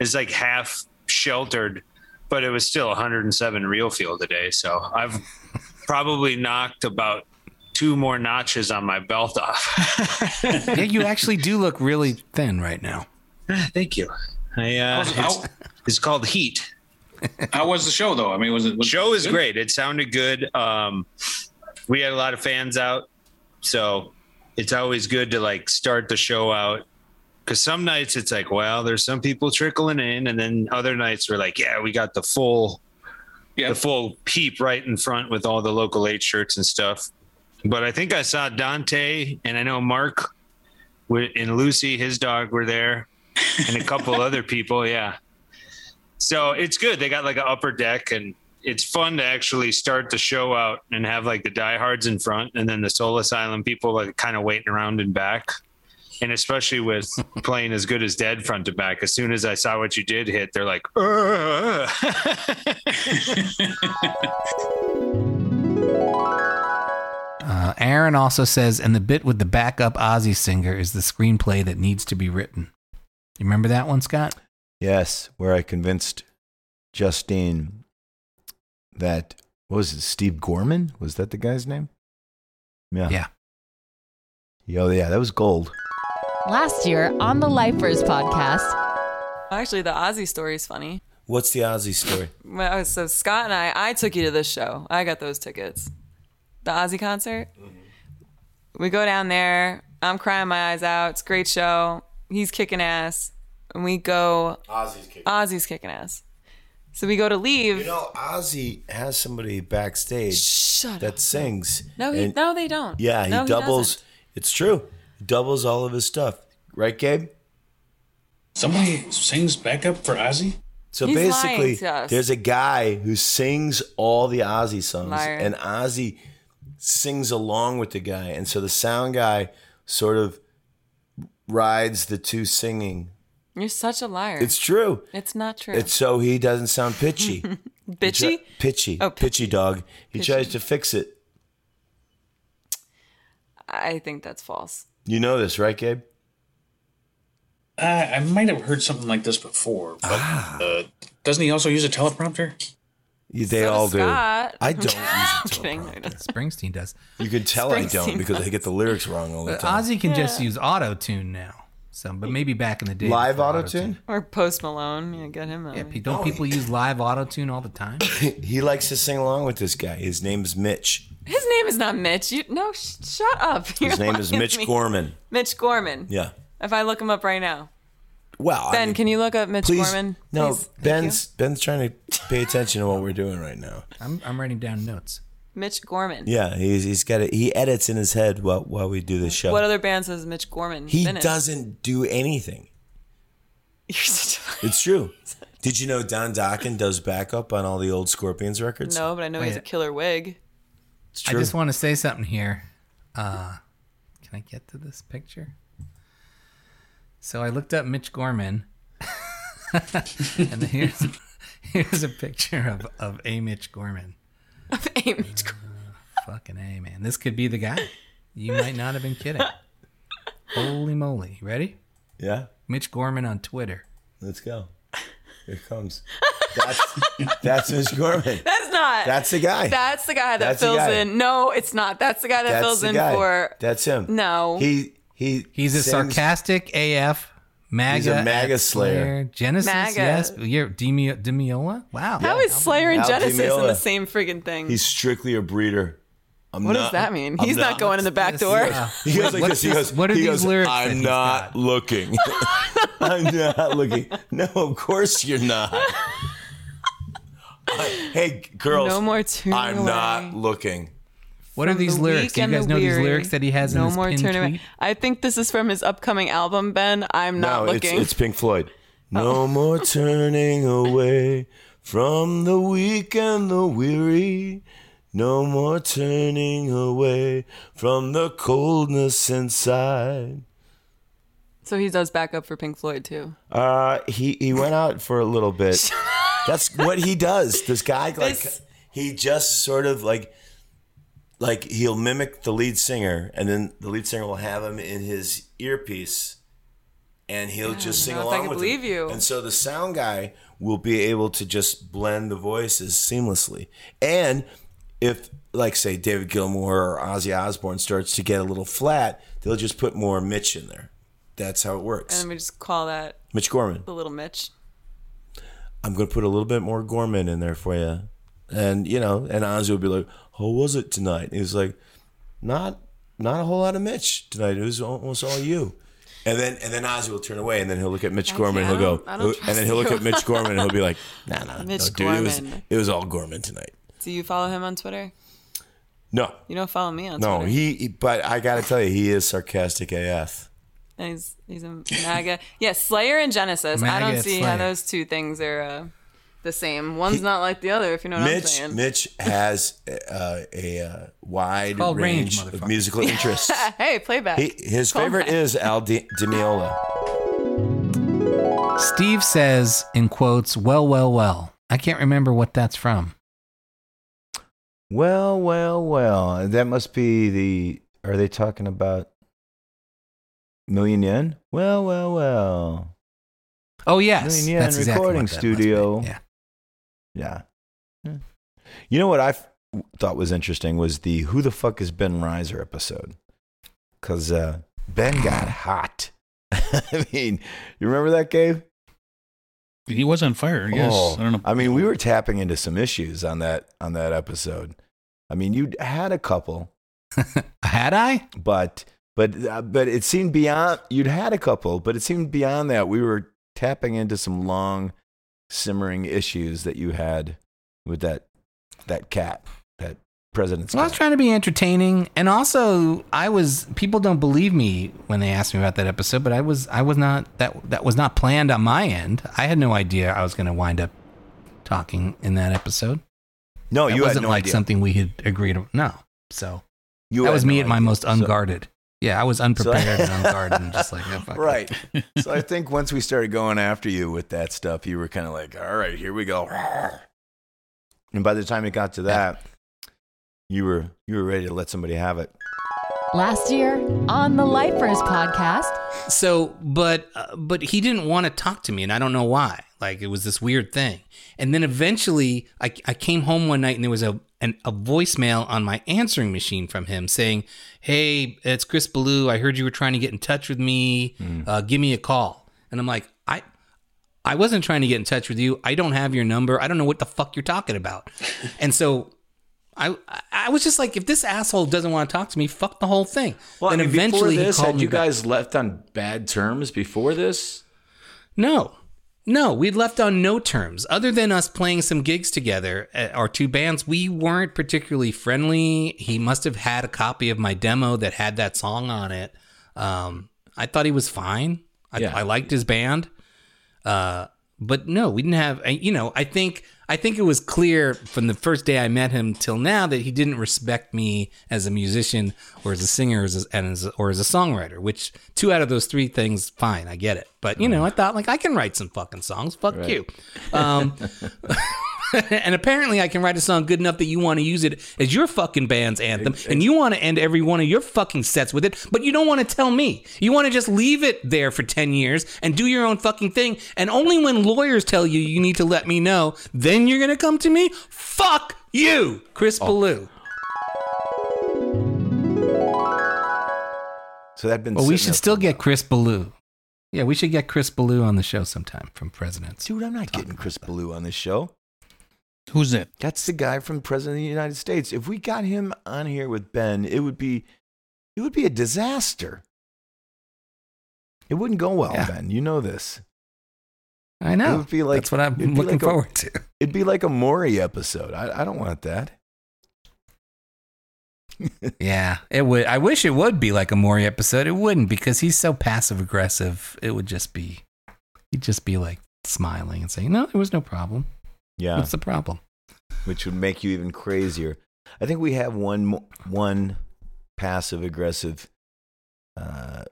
It's like half sheltered, but it was still 107 real feel today. So I've probably knocked about two more notches on my belt off. yeah, you actually do look really thin right now. Thank you. I, uh, How's- how- it's, it's called Heat. How was the show though? I mean, was it was show is good? great. It sounded good. Um, we had a lot of fans out, so it's always good to like start the show out. Because some nights it's like, well, there's some people trickling in, and then other nights we're like, yeah, we got the full, yeah. the full peep right in front with all the Local H shirts and stuff. But I think I saw Dante, and I know Mark and Lucy, his dog, were there, and a couple other people. Yeah. So it's good. They got like an upper deck, and it's fun to actually start the show out and have like the diehards in front, and then the Soul Asylum people like kind of waiting around in back. And especially with playing as good as Dead front to back, as soon as I saw what you did hit, they're like, "Ugh." Uh, Aaron also says, and the bit with the backup Ozzy singer is the screenplay that needs to be written. You remember that one, Scott? Yes, where I convinced Justine that what was it Steve Gorman? Was that the guy's name? Yeah. Yeah. Yo, yeah, that was gold. Last year on the Lifers podcast. Actually, the Ozzy story is funny. What's the Ozzy story? Well, so Scott and I, I took you to this show. I got those tickets. The Ozzy concert. Mm-hmm. We go down there. I'm crying my eyes out. It's a great show. He's kicking ass. And we go. Ozzy's kicking. Ozzy's kicking ass. So we go to leave. You know, Ozzy has somebody backstage Shut that sings. No, he, and- no, they don't. Yeah, he No, doubles. doesn't. It's true. He doubles all of his stuff. Right, Gabe? Somebody sings backup for Ozzy? So He's lying basically, to us. there's a guy who sings all the Ozzy songs, Liar. and Ozzy sings along with the guy, and so the sound guy sort of rides the two singing. You're such a liar. It's true. It's not true. It's so he doesn't sound pitchy. Bitchy? try- pitchy. Oh, pitchy dog. He Pitchy. tries to fix it. I think that's false. You know this, right, Gabe? Uh, I might have heard something like this before, but Ah. uh, doesn't he also use a teleprompter? You- They So all do. Scott. I don't use I'm kidding. Springsteen does. You can tell I don't because I get the lyrics wrong all the time. Ozzy can just use auto tune now. So, but maybe back in the day, Live auto-tune? Or Post Malone. Yeah, get him out. Yeah, pe- don't oh, people use live auto tune all the time? he likes to sing along with this guy. His name's Mitch. His name is not Mitch. You no, sh- shut up. You're His name is lying to Mitch me. Gorman. Mitch Gorman. Yeah. If I look him up right now. Well, I Ben, mean, can you look up Mitch please, Gorman? no, Please. Thank Ben's Ben's trying to pay attention to what we're doing right now. I'm, I'm writing down notes. You. Mitch Gorman. Yeah, he's he's got it. He edits in his head while while we do the show. What other bands has Mitch Gorman he been in? doesn't do anything. You're such a It's true. Did you know Don Dokken does backup on all the old Scorpions records? No, but I know he's a Wait. killer wig. It's I true. just want to say something here. Uh, can I get to this picture? So I looked up Mitch Gorman, and here's here's a picture of of a Mitch Gorman. Of a Fucking a man, this could be the guy. You might not have been kidding. Holy moly! Ready? Yeah. Mitch Gorman on Twitter. Let's go. Here it comes. That's that's Mitch Gorman. That's not. That's the guy. That's the guy that That's the fills guy. in. No, it's not. That's the guy that That's fills the in guy. for. That's him. No. He he He's a sings- sarcastic AF. MAGA, He's a MAGA at slayer. Genesis, MAGA. yes. You're Demi, Di Meola? Wow. How is Slayer and Al Genesis in the same friggin' thing? He's strictly a breeder. I'm what not- does that mean? I'm He's not, going in the back door. He goes like What's this. He this- goes. what are he these goes, lyrics I'm he's not looking. I'm not looking. No, of course you're not. I- hey, girls. No more turning I'm away. not looking. What are these the lyrics? Do you guys the know these lyrics that he has in no his more pinned turning away. tweet? I think this is from his upcoming album, Ben. I'm not no, looking. Oh. It's, it's Pink Floyd. No more turning away from the weak and the weary. No more turning away from the coldness inside. so he does backup for Pink Floyd too. Uh, he he went out for a little bit. That's what he does. This guy like This- he just sort of like like he'll mimic the lead singer, and then the lead singer will have him in his earpiece, and he'll just sing if I along can with believe him. you. And so the sound guy will be able to just blend the voices seamlessly. And if like say David Gilmour or Ozzy Osbourne starts to get a little flat, they'll just put more Mitch in there. That's how it works. And we just call that Mitch Gorman. the little Mitch. I'm going to put a little bit more Gorman in there for you. And, you know, and Ozzy will be like, how was it tonight? And he was like, not, not a whole lot of Mitch tonight. It was almost all you. And then, and then Ozzy will turn away and then he'll look at Mitch Gorman and he'll go, I don't- I don't and then he'll look trust at Mitch. Gorman and he'll be like, nah, nah, Mitch no, dude, it was, Gorman. it was all Gorman tonight. Do you follow him on Twitter? No, You don't follow me on no, Twitter. he, he- but I got to tell you, he is sarcastic AF. And he's he's a MAGA. yeah, Slayer and Genesis. I don't and see how those two things are uh, the same. One's not like the other. If you know what I'm Mitch, saying. Mitch has uh, a uh, wide range, range, of musical interests. hey, playback. He, his Call favorite back. is Al Di, Demiola. Steve says, in quotes, well, well, well. I can't remember what that's from. Well, well, well. That must be the. Are they talking about Million Yen? Well, well, well. Oh, yes. Million Yen That's exactly recording what that must be. studio. Yeah. Yeah. Yeah. You know what I f- thought was interesting was the "Who the fuck is Ben Reiser" episode, because uh, Ben got hot. I mean, you remember that, Gabe? He was on fire. Yes. Oh, I don't know. I mean, we were tapping into some issues on that on that episode. I mean, you had a couple. had I? But but uh, but it seemed beyond. You'd had a couple, but it seemed beyond that. We were tapping into some long, simmering issues that you had with that that cat, that President's Well, I was trying to be entertaining, and also I was. People don't believe me when they ask me about that episode, but I was. I was not that. That was not planned on my end. I had no idea I was going to wind up talking in that episode. No, that you wasn't no like idea. something we had agreed. To, no, so You that was no me at my idea. most So- unguarded. Yeah, I was unprepared and unguarded, and just like yeah, oh, fuck. Right. so I think once we started going after you with that stuff, you were kind of like, all right, here we go. And by the time it got to that, you were you were ready to let somebody have it. Last year on the Lifers podcast, So, but uh, but he didn't want to talk to me, and I don't know why. Like it was this weird thing. And then eventually, I, I came home one night, and there was a an, a voicemail on my answering machine from him saying, "Hey, it's Chris Ballew. I heard you were trying to get in touch with me. Uh, give me a call." And I'm like, I. I wasn't trying to get in touch with you. I don't have your number. I don't know what the fuck you're talking about. and so I I was just like, if this asshole doesn't want to talk to me, fuck the whole thing. Well, I mean, eventually before he this, called had you back. guys left on bad terms before this? No. No, we'd left on no terms. Other than us playing some gigs together, uh, our two bands, we weren't particularly friendly. He must have had a copy of my demo that had that song on it. Um, I thought he was fine. I, Yeah. I liked his band. Uh, but no, we didn't have. uh, You know, I think I think it was clear from the first day I met him till now that he didn't respect me as a musician or as a singer or as a, and as a, or as a songwriter. Which two out of those three things, fine, I get it. But you know, I thought like I can write some fucking songs. Fuck Right. you. Um, and apparently, I can write a song good enough that you want to use it as your fucking band's anthem, and you want to end every one of your fucking sets with it, but you don't want to tell me. You want to just leave it there for 10 years and do your own fucking thing. And only when lawyers tell you you need to let me know, then you're going to come to me? Fuck you, Chris oh. Ballew. So that'd been. Well, we should still get Chris Ballew. Yeah, we should get Chris Ballew on the show sometime from Presidents. Dude, I'm not getting Chris Ballou on this show. Who's that? That's the guy from President of the United States. If we got him on here with Ben, it would be it would be a disaster. It wouldn't go well, Yeah. Ben. You know this. I know. It would be like That's what I'm looking like a- forward to. It'd be like a Maury episode. I, I don't want that. Yeah, it would. I wish it would be like a Maury episode. It wouldn't because he's so passive aggressive. It would just be, he'd just be like smiling and saying, "No, there was no problem. Yeah. What's the problem?" which would make you even crazier. I think we have one one passive aggressive, uh,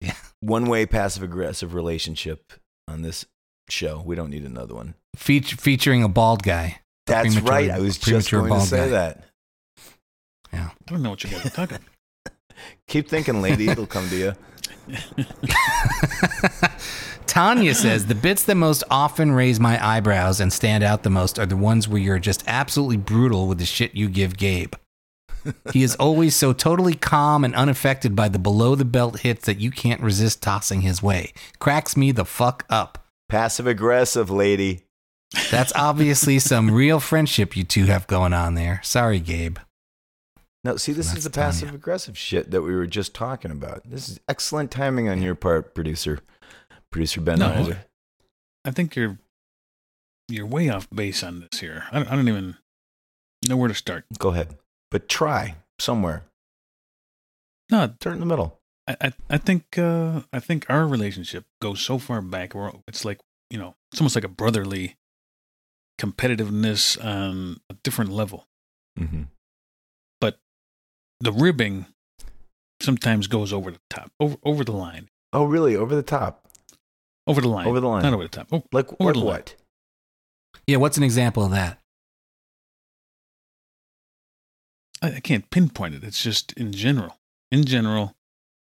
yeah, one way passive aggressive relationship on this show. We don't need another one. Feature, featuring a bald guy. That's right. I was just going to say guy. that. Yeah. I don't know what you guys are talking. Keep thinking, lady. It'll come to you. Tanya says the bits that most often raise my eyebrows and stand out the most are the ones where you're just absolutely brutal with the shit you give Gabe. he is always so totally calm and unaffected by the below the belt hits that you can't resist tossing his way. Cracks me the fuck up. Passive aggressive, lady. That's obviously some real friendship you two have going on there. Sorry, Gabe. No, see, this is the passive aggressive shit that we were just talking about. This is excellent timing on your part, producer. Producer Ben No, Reiser. I think you're you're way off base on this here. I don't, I don't even know where to start. Go ahead, but try somewhere. No, start in the middle. I I, I think uh, I think our relationship goes so far back where it's like you know it's almost like a brotherly competitiveness on a different level. Mm-hmm. But the ribbing sometimes goes over the top, over over the line, Oh, really? Over the top? Over the line, Over the line. not over the top. Oh, Like, over like the line. what? Yeah, what's an example of that? I, I can't pinpoint it. It's just in general. In general,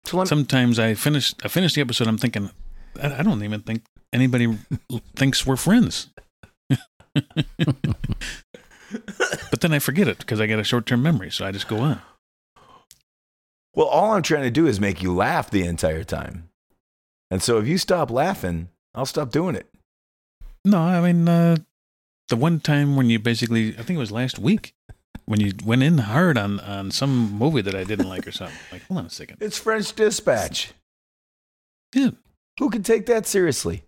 So let- sometimes I finish I finish the episode. I'm thinking, I, I don't even think anybody thinks we're friends. but then I forget it because I get a short term memory, so I just go on. Well, all I'm trying to do is make you laugh the entire time. And so if you stop laughing, I'll stop doing it. No, I mean uh, the one time when you basically, I think it was last week, when you went in hard on on some movie that I didn't like or something. Like, hold on a second. It's French Dispatch. Yeah. Who can take that seriously?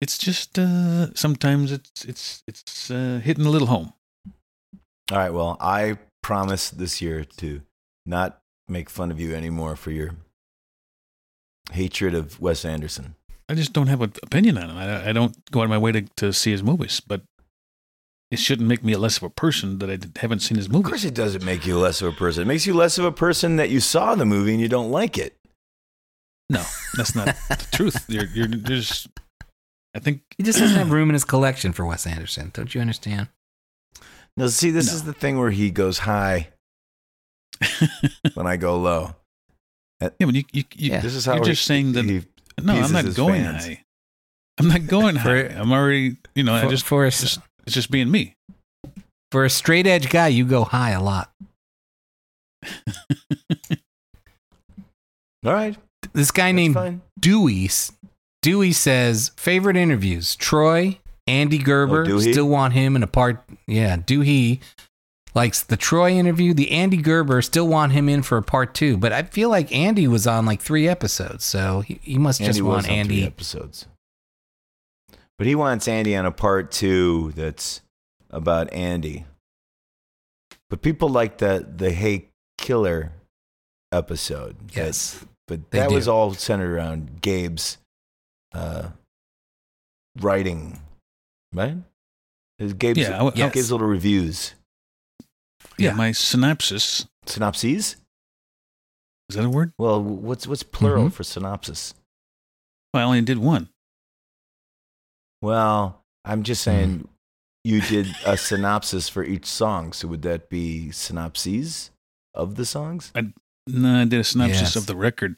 It's just uh, sometimes it's it's it's uh, hitting a little home. All right. Well, I promise this year to not make fun of you anymore for your hatred of Wes Anderson. I just don't have an opinion on him. I, I don't go out of my way to, to see his movies, but it shouldn't make me less of a person that I haven't seen his movies. Of course, it doesn't make you less of a person. It makes you less of a person that you saw the movie and you don't like it. No, that's not the truth. You're, you're, you're just, I think He just doesn't have room in his collection for Wes Anderson. Don't you understand? No, see, this is the thing where he goes high when I go low. Yeah, but you, you, you This is how you're just saying that. no, I'm not going fans. high. I'm not going For- high. I'm already, you know, I for- just for a- just it's just being me. For a straight edge guy, you go high a lot. All right. This guy named Dewey. Dewey says favorite interviews: Troy, Andy Gerber. Oh, still want him in a part. Yeah, Dewey likes the Troy interview. The Andy Gerber still want him in for a part two. But I feel like Andy was on like three episodes, so he, he must just Andy was want Andy. episodes. But he wants Andy on a part two that's about Andy. But people like the the Hey Killer episode. Yes, but they that was all centered around Gabe's uh, writing, right? His Gabe's, Yeah, w- Gabe's little reviews. Yeah, my synopsis. Synopses? Is that a word? Well, what's what's plural Mhm. for synopsis? Well, I only did one. Well, I'm just Hmm. saying you did a synopsis for each song. So would that be synopses of the songs? I, no, I did a synopsis Yes. of the record,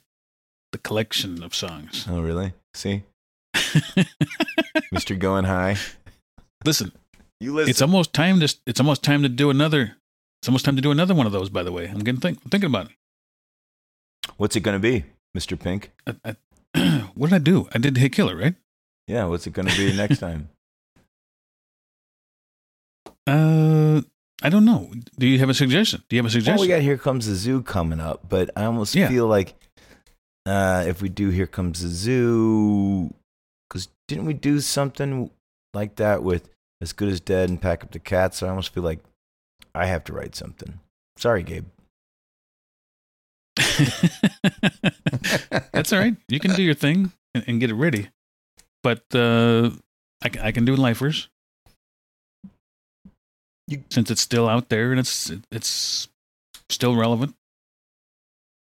the collection of songs. Oh, really? See? Mr. Going High. Listen, You listen. it's almost time to it's almost time to do another. It's almost time to do another one of those. By the way, I'm getting think, thinking about it. What's it going to be, Mr. Pink? I, I, what did I do? I did Hey Killer, right? Yeah, what's it going to be next time? Uh, I don't know. Do you have a suggestion? Do you have a Well, suggestion? we got Here Comes the Zoo coming up, but I almost Yeah. feel like uh, if we do Here Comes the Zoo, because didn't we do something like that with As Good as Dead and Pack Up the Cats? So I almost feel like I have to write something. Sorry, Gabe. That's all right. You can do your thing and, and get it ready. But uh, I, ca- I can do lifers. Since it's still out there and it's it's still relevant.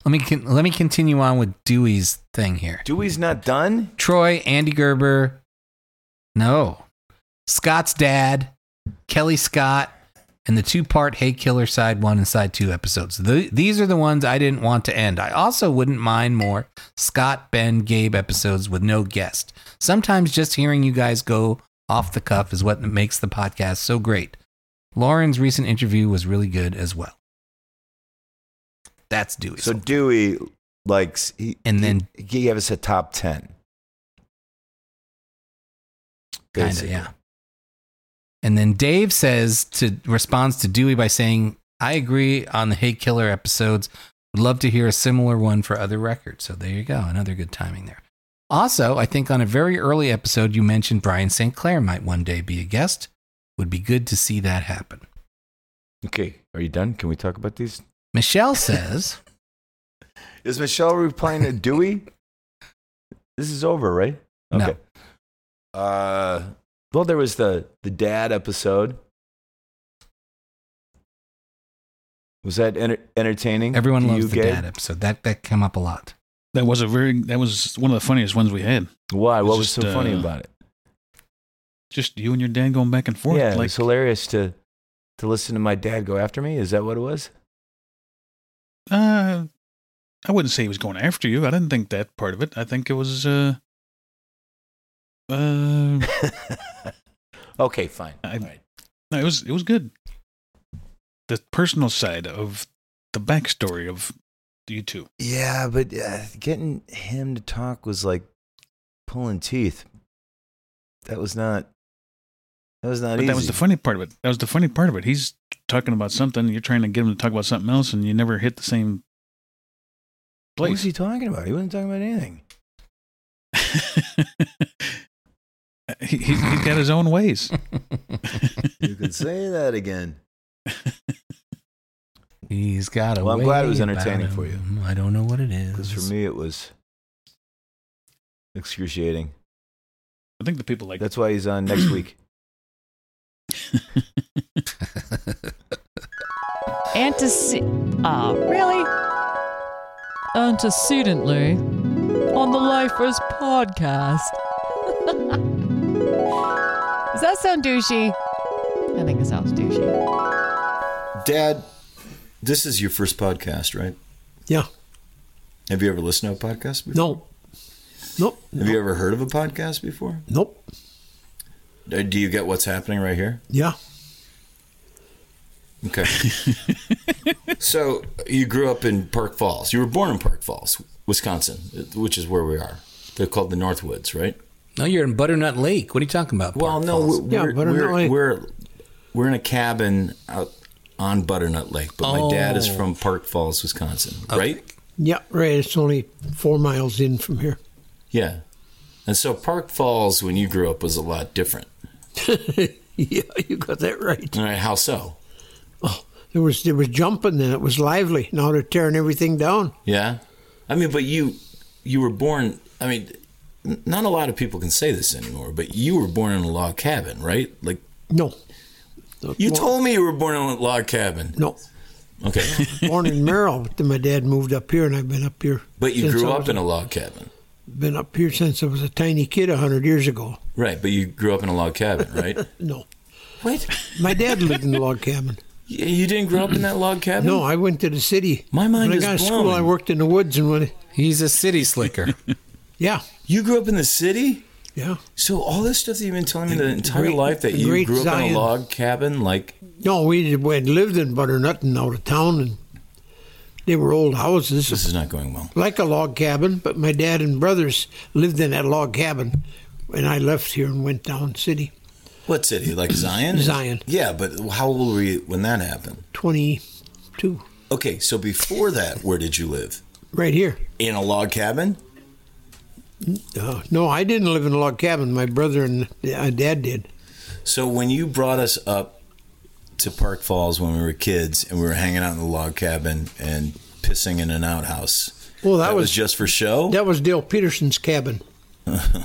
Let me con- let me continue on with Dewey's thing here. Dewey's not done. Troy, Andy Gerber, no, Scott's dad, Kelly Scott, and the two-part Hey Killer Side One and Side Two episodes. The- these are the ones I didn't want to end. I also wouldn't mind more Scott, Ben, Gabe episodes with no guest. Sometimes just hearing you guys go off the cuff is what makes the podcast so great. Lauren's recent interview was really good as well. That's Dewey. So Dewey likes he And then- he, he gave us a top ten. Kinda, yeah. And then Dave says to responds to Dewey by saying, "I agree on the Hey Killer episodes. Would love to hear a similar one for other records." So there you go, another good timing there. Also, I think on a very early episode you mentioned Brian St. Clair might one day be a guest. Would be good to see that happen. Okay, are you done? Can we talk about these? Michelle says, Is Michelle replying to Dewey? This is over, right? No. Okay. Uh, well, there was the the dad episode. Was that enter- entertaining? "Everyone to loves you, the Gabe? dad episode. That that came up a lot." That was a very that was one of the funniest ones we had. Why? It's What was just, so funny uh, about it? Just you and your dad going back and forth. yeah, it like was hilarious to to listen to my dad go after me. Is that what it was? uh, I wouldn't say he was going after you. I didn't think that part of it. I think it was uh, uh, Okay, fine. I, no, it was it was good. The personal side of the backstory of you two. Yeah, but uh, getting him to talk was like pulling teeth. That was not. That was not But easy. that was the funny part of it. That was the funny part of it. He's talking about something. You're trying to get him to talk about something else, and you never hit the same place. What was he talking about? He wasn't talking about anything. he, he's, he's got his own ways. you can say that again. He's got a. Well, I'm glad it was entertaining for you. I don't know what it is. Because for me, it was excruciating. I think the people like That's why he's on next week. Antece- uh, really? Antecedently on the Lifers podcast. Does that sound douchey? I think it sounds douchey. Dad, this is your first podcast, right? Yeah. Have you ever listened to a podcast before? No. Nope. Have you ever heard of a podcast before? Nope. Uh, Do you get what's happening right here? Yeah. Okay. so you grew up in Park Falls. You were born in Park Falls, Wisconsin, which is where we are. They're called the Northwoods, right? No, you're in Butternut Lake. What are you talking about? Well, Park no, Falls? we're, we're, we're, we're we're in a cabin out on Butternut Lake, but my dad is Oh. from Park Falls, Wisconsin, right? Yeah, right. It's only four miles in from here. Yeah. And so Park Falls, when you grew up, was a lot different. yeah, you got that right. All right, how so? Oh, there was there was jumping and it was lively. Now they're tearing everything down. Yeah, I mean, but you you were born. I mean, n- not a lot of people can say this anymore, but you were born in a log cabin, right? Like no, you told me you were born in a log cabin. No. Okay, Born in Merrill, but then my dad moved up here, and I've been up here. but you grew up in a log cabin, Been up here since I was a tiny kid, a hundred years ago. right? But you grew up in a log cabin, right? No. Wait. My dad lived in the log cabin. Yeah, you didn't grow up in that log cabin? No, I went to the city. My mind when is I got to blown. school, I worked in the woods and when. He's a city slicker. yeah. You grew up in the city? Yeah. So all this stuff that you've been telling me the entire Great- life that you grew up in a log cabin, like No, we we had lived in Butternut and out of town, and they were old houses. This is not going well. Like a log cabin, but my dad and brothers lived in that log cabin, and I left here and went down city. what city? Like Zion? Zion. Yeah, but how old were you when that happened? Twenty-two, Okay, so before that, where did you live? right here. In a log cabin? Uh, no, I didn't live in a log cabin. My brother and uh, dad did. So when you brought us up to Park Falls when we were kids and we were hanging out in the log cabin and pissing in an outhouse, Well, that, was, was just for show? That was Dale Peterson's cabin.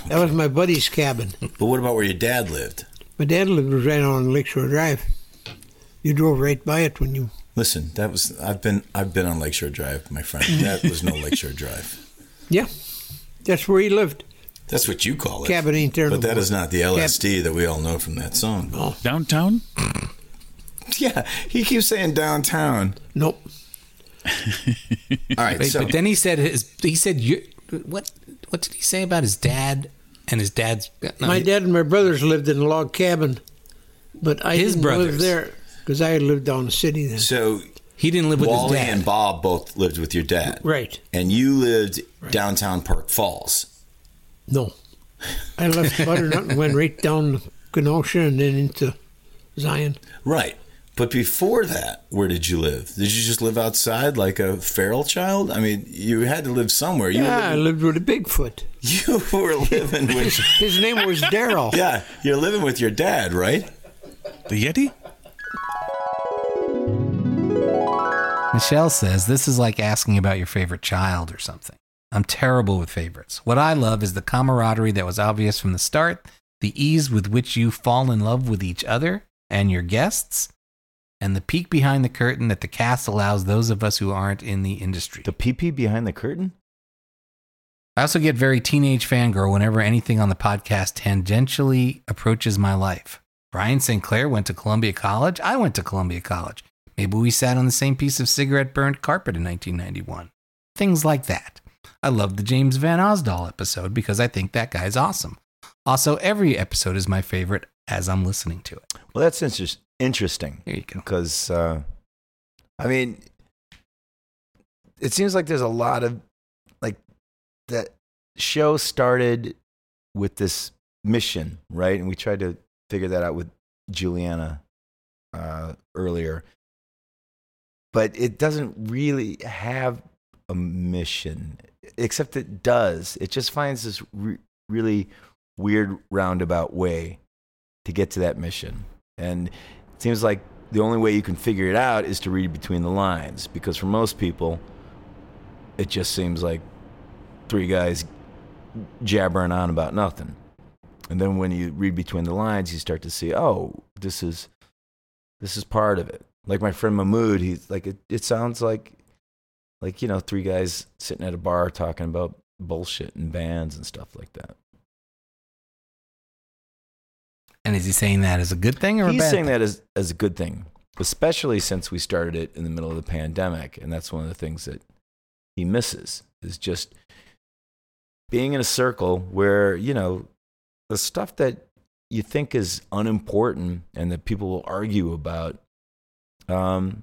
That was my buddy's cabin. But what about where your dad lived? My dad lived right on Lakeshore Drive. You drove right by it when you. Listen, that was I've been I've been on Lakeshore Drive, my friend. That was no Lakeshore Drive. Yeah, that's where he lived. That's what you call it. Cabin ain't there But no that more. is not the LSD that we all know from that song. Oh. Downtown? Yeah, he keeps saying downtown. Nope. All right, Wait, so but then he said his. He said you. What? What did he say about his dad and his dad's? no, my he- dad and my brothers lived in a log cabin, but I His didn't brothers. live there because I had lived down the city then. so he didn't live with his Wally dad. and Bob both lived with your dad. Right. And you lived downtown Park Falls. No, I left Butternut and went right down Kenosha and then into Zion. Right. But before that, where did you live? Did you just live outside like a feral child? I mean, you had to live somewhere. You, yeah, I lived with a Bigfoot. you were living with. His name was Daryl. Yeah, you're living with your dad, right? The Yeti? Michelle says this is like asking about your favorite child or something. I'm terrible with favorites. What I love is the camaraderie that was obvious from the start, the ease with which you fall in love with each other and your guests, and the peek behind the curtain that the cast allows those of us who aren't in the industry. The PP behind the curtain? I also get very teenage fangirl whenever anything on the podcast tangentially approaches my life. Brian St. Clair went to Columbia College. I went to Columbia College. Maybe we sat on the same piece of cigarette burned carpet in 1991. Things like that. I love the James VanOsdol episode because I think that guy's awesome. Also, every episode is my favorite as I'm listening to it. Well, that's inter- interesting. There you go. Because, uh, I mean, it seems like there's a lot of, like, that show started with this mission, right? And we tried to figure that out with Juliana uh, earlier. But it doesn't really have a mission, except it does. It just finds this re- really weird roundabout way to get to that mission. And it seems like the only way you can figure it out is to read between the lines because for most people, it just seems like three guys jabbering on about nothing. And then when you read between the lines, you start to see, oh, this is this is part of it. Like my friend Mahmood, he's like it, it sounds like like, you know, three guys sitting at a bar talking about bullshit and bands and stuff like that. And is he saying that as a good thing or a He's bad saying thing? that as, as a good thing, especially since we started it in the middle of the pandemic. And that's one of the things that he misses is just being in a circle where, you know, the stuff that you think is unimportant and that people will argue about, um,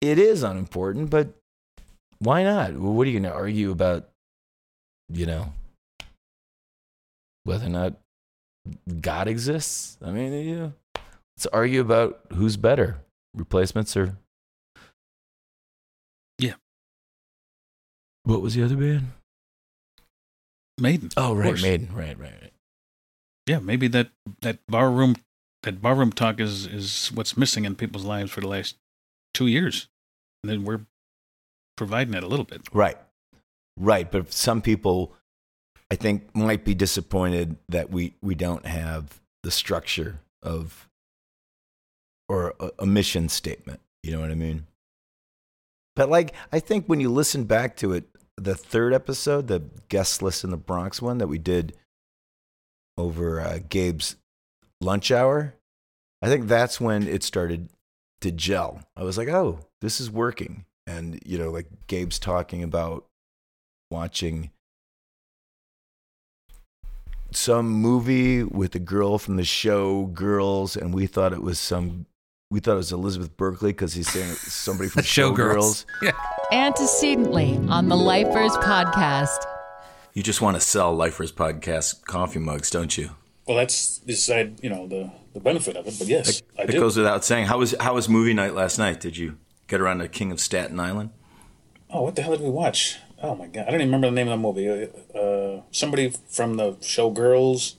it is unimportant, but why not? What are you going to argue about, you know, whether or not God exists? I mean, you know, let's argue about who's better, replacements or. Yeah. What was the other band? Maiden. Oh, right. Maiden. Right, right, right. Yeah, maybe that that barroom that barroom talk is is what's missing in people's lives for the last two years, and then we're providing it a little bit. Right. Right. But some people, I think, might be disappointed that we, we don't have the structure of or a, a mission statement. You know what I mean? But like, I think when you listen back to it, the third episode, the guest list in the Bronx one that we did over uh, Gabe's lunch hour, I think that's when it started to gel. I was like, oh, this is working. And, you know, like Gabe's talking about watching some movie with a girl from the show Girls, and we thought it was some. We thought it was Elizabeth Berkley because he's saying somebody from Showgirls. Showgirls. Antecedently on the Lifers podcast. You just want to sell Lifers podcast coffee mugs, don't you? Well, that's beside you know the the benefit of it, but yes, I It do. goes without saying. How was how was movie night last night? Did you get around to King of Staten Island? Oh, what the hell did we watch? Oh my god, I don't even remember the name of the movie. Uh, somebody from the show Girls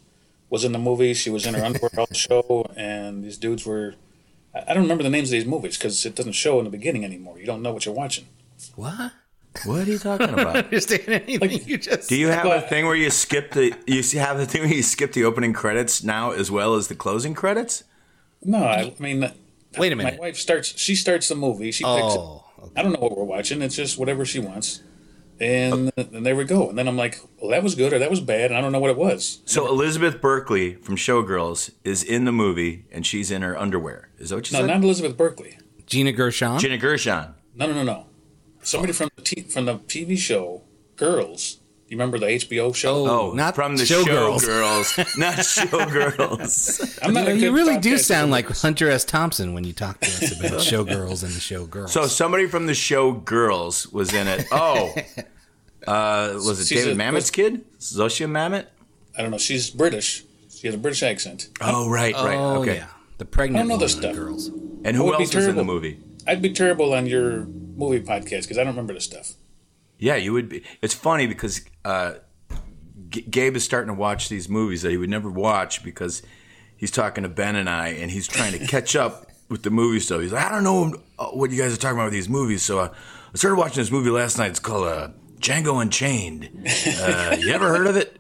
was in the movie. She was in her underwear all show, and these dudes were. I I don't remember the names of these movies because it doesn't show in the beginning anymore. You don't know what you're watching. What? What are you talking about? I don't about? understand anything you just Do you have But- a thing where you skip the you have the thing where you skip the opening credits now as well as the closing credits? No, I, I mean, Wait a minute. my wife starts. She starts the movie. She picks. it. Oh, I don't know what we're watching. It's just whatever she wants, and and there we go. And then I'm like, well, that was good or that was bad, and I don't know what it was. So Elizabeth Berkley from Showgirls is in the movie and she's in her underwear. Is that what you No, said? No, not Elizabeth Berkley. Gina Gershon. Gina Gershon. No, no, no, no. Somebody from the t- from the TV show Girls. You remember the HBO show? Oh, not from the Showgirls. Showgirls, not Showgirls. I'm not you, know, you really do sound like. Hunter S. Thompson when you talk to us about showgirls and the showgirls. So somebody from the show Girls was in it. Oh, uh, was it She's David a- Mamet's kid? Zosia Mamet? I don't know. She's British. She has a British accent. Oh, right, right. Oh, okay. yeah. The pregnant I don't know this stuff. girls. And who would be else was in the movie? I'd be terrible on your movie podcast because I don't remember this stuff. Yeah, you would be. It's funny because uh, G- Gabe is starting to watch these movies that he would never watch because he's talking to Ben and I, and he's trying to catch up with the movie stuff. He's like, I don't know uh, what you guys are talking about with these movies, so uh, I started watching this movie last night. It's called uh, Django Unchained. Uh, you ever heard of it?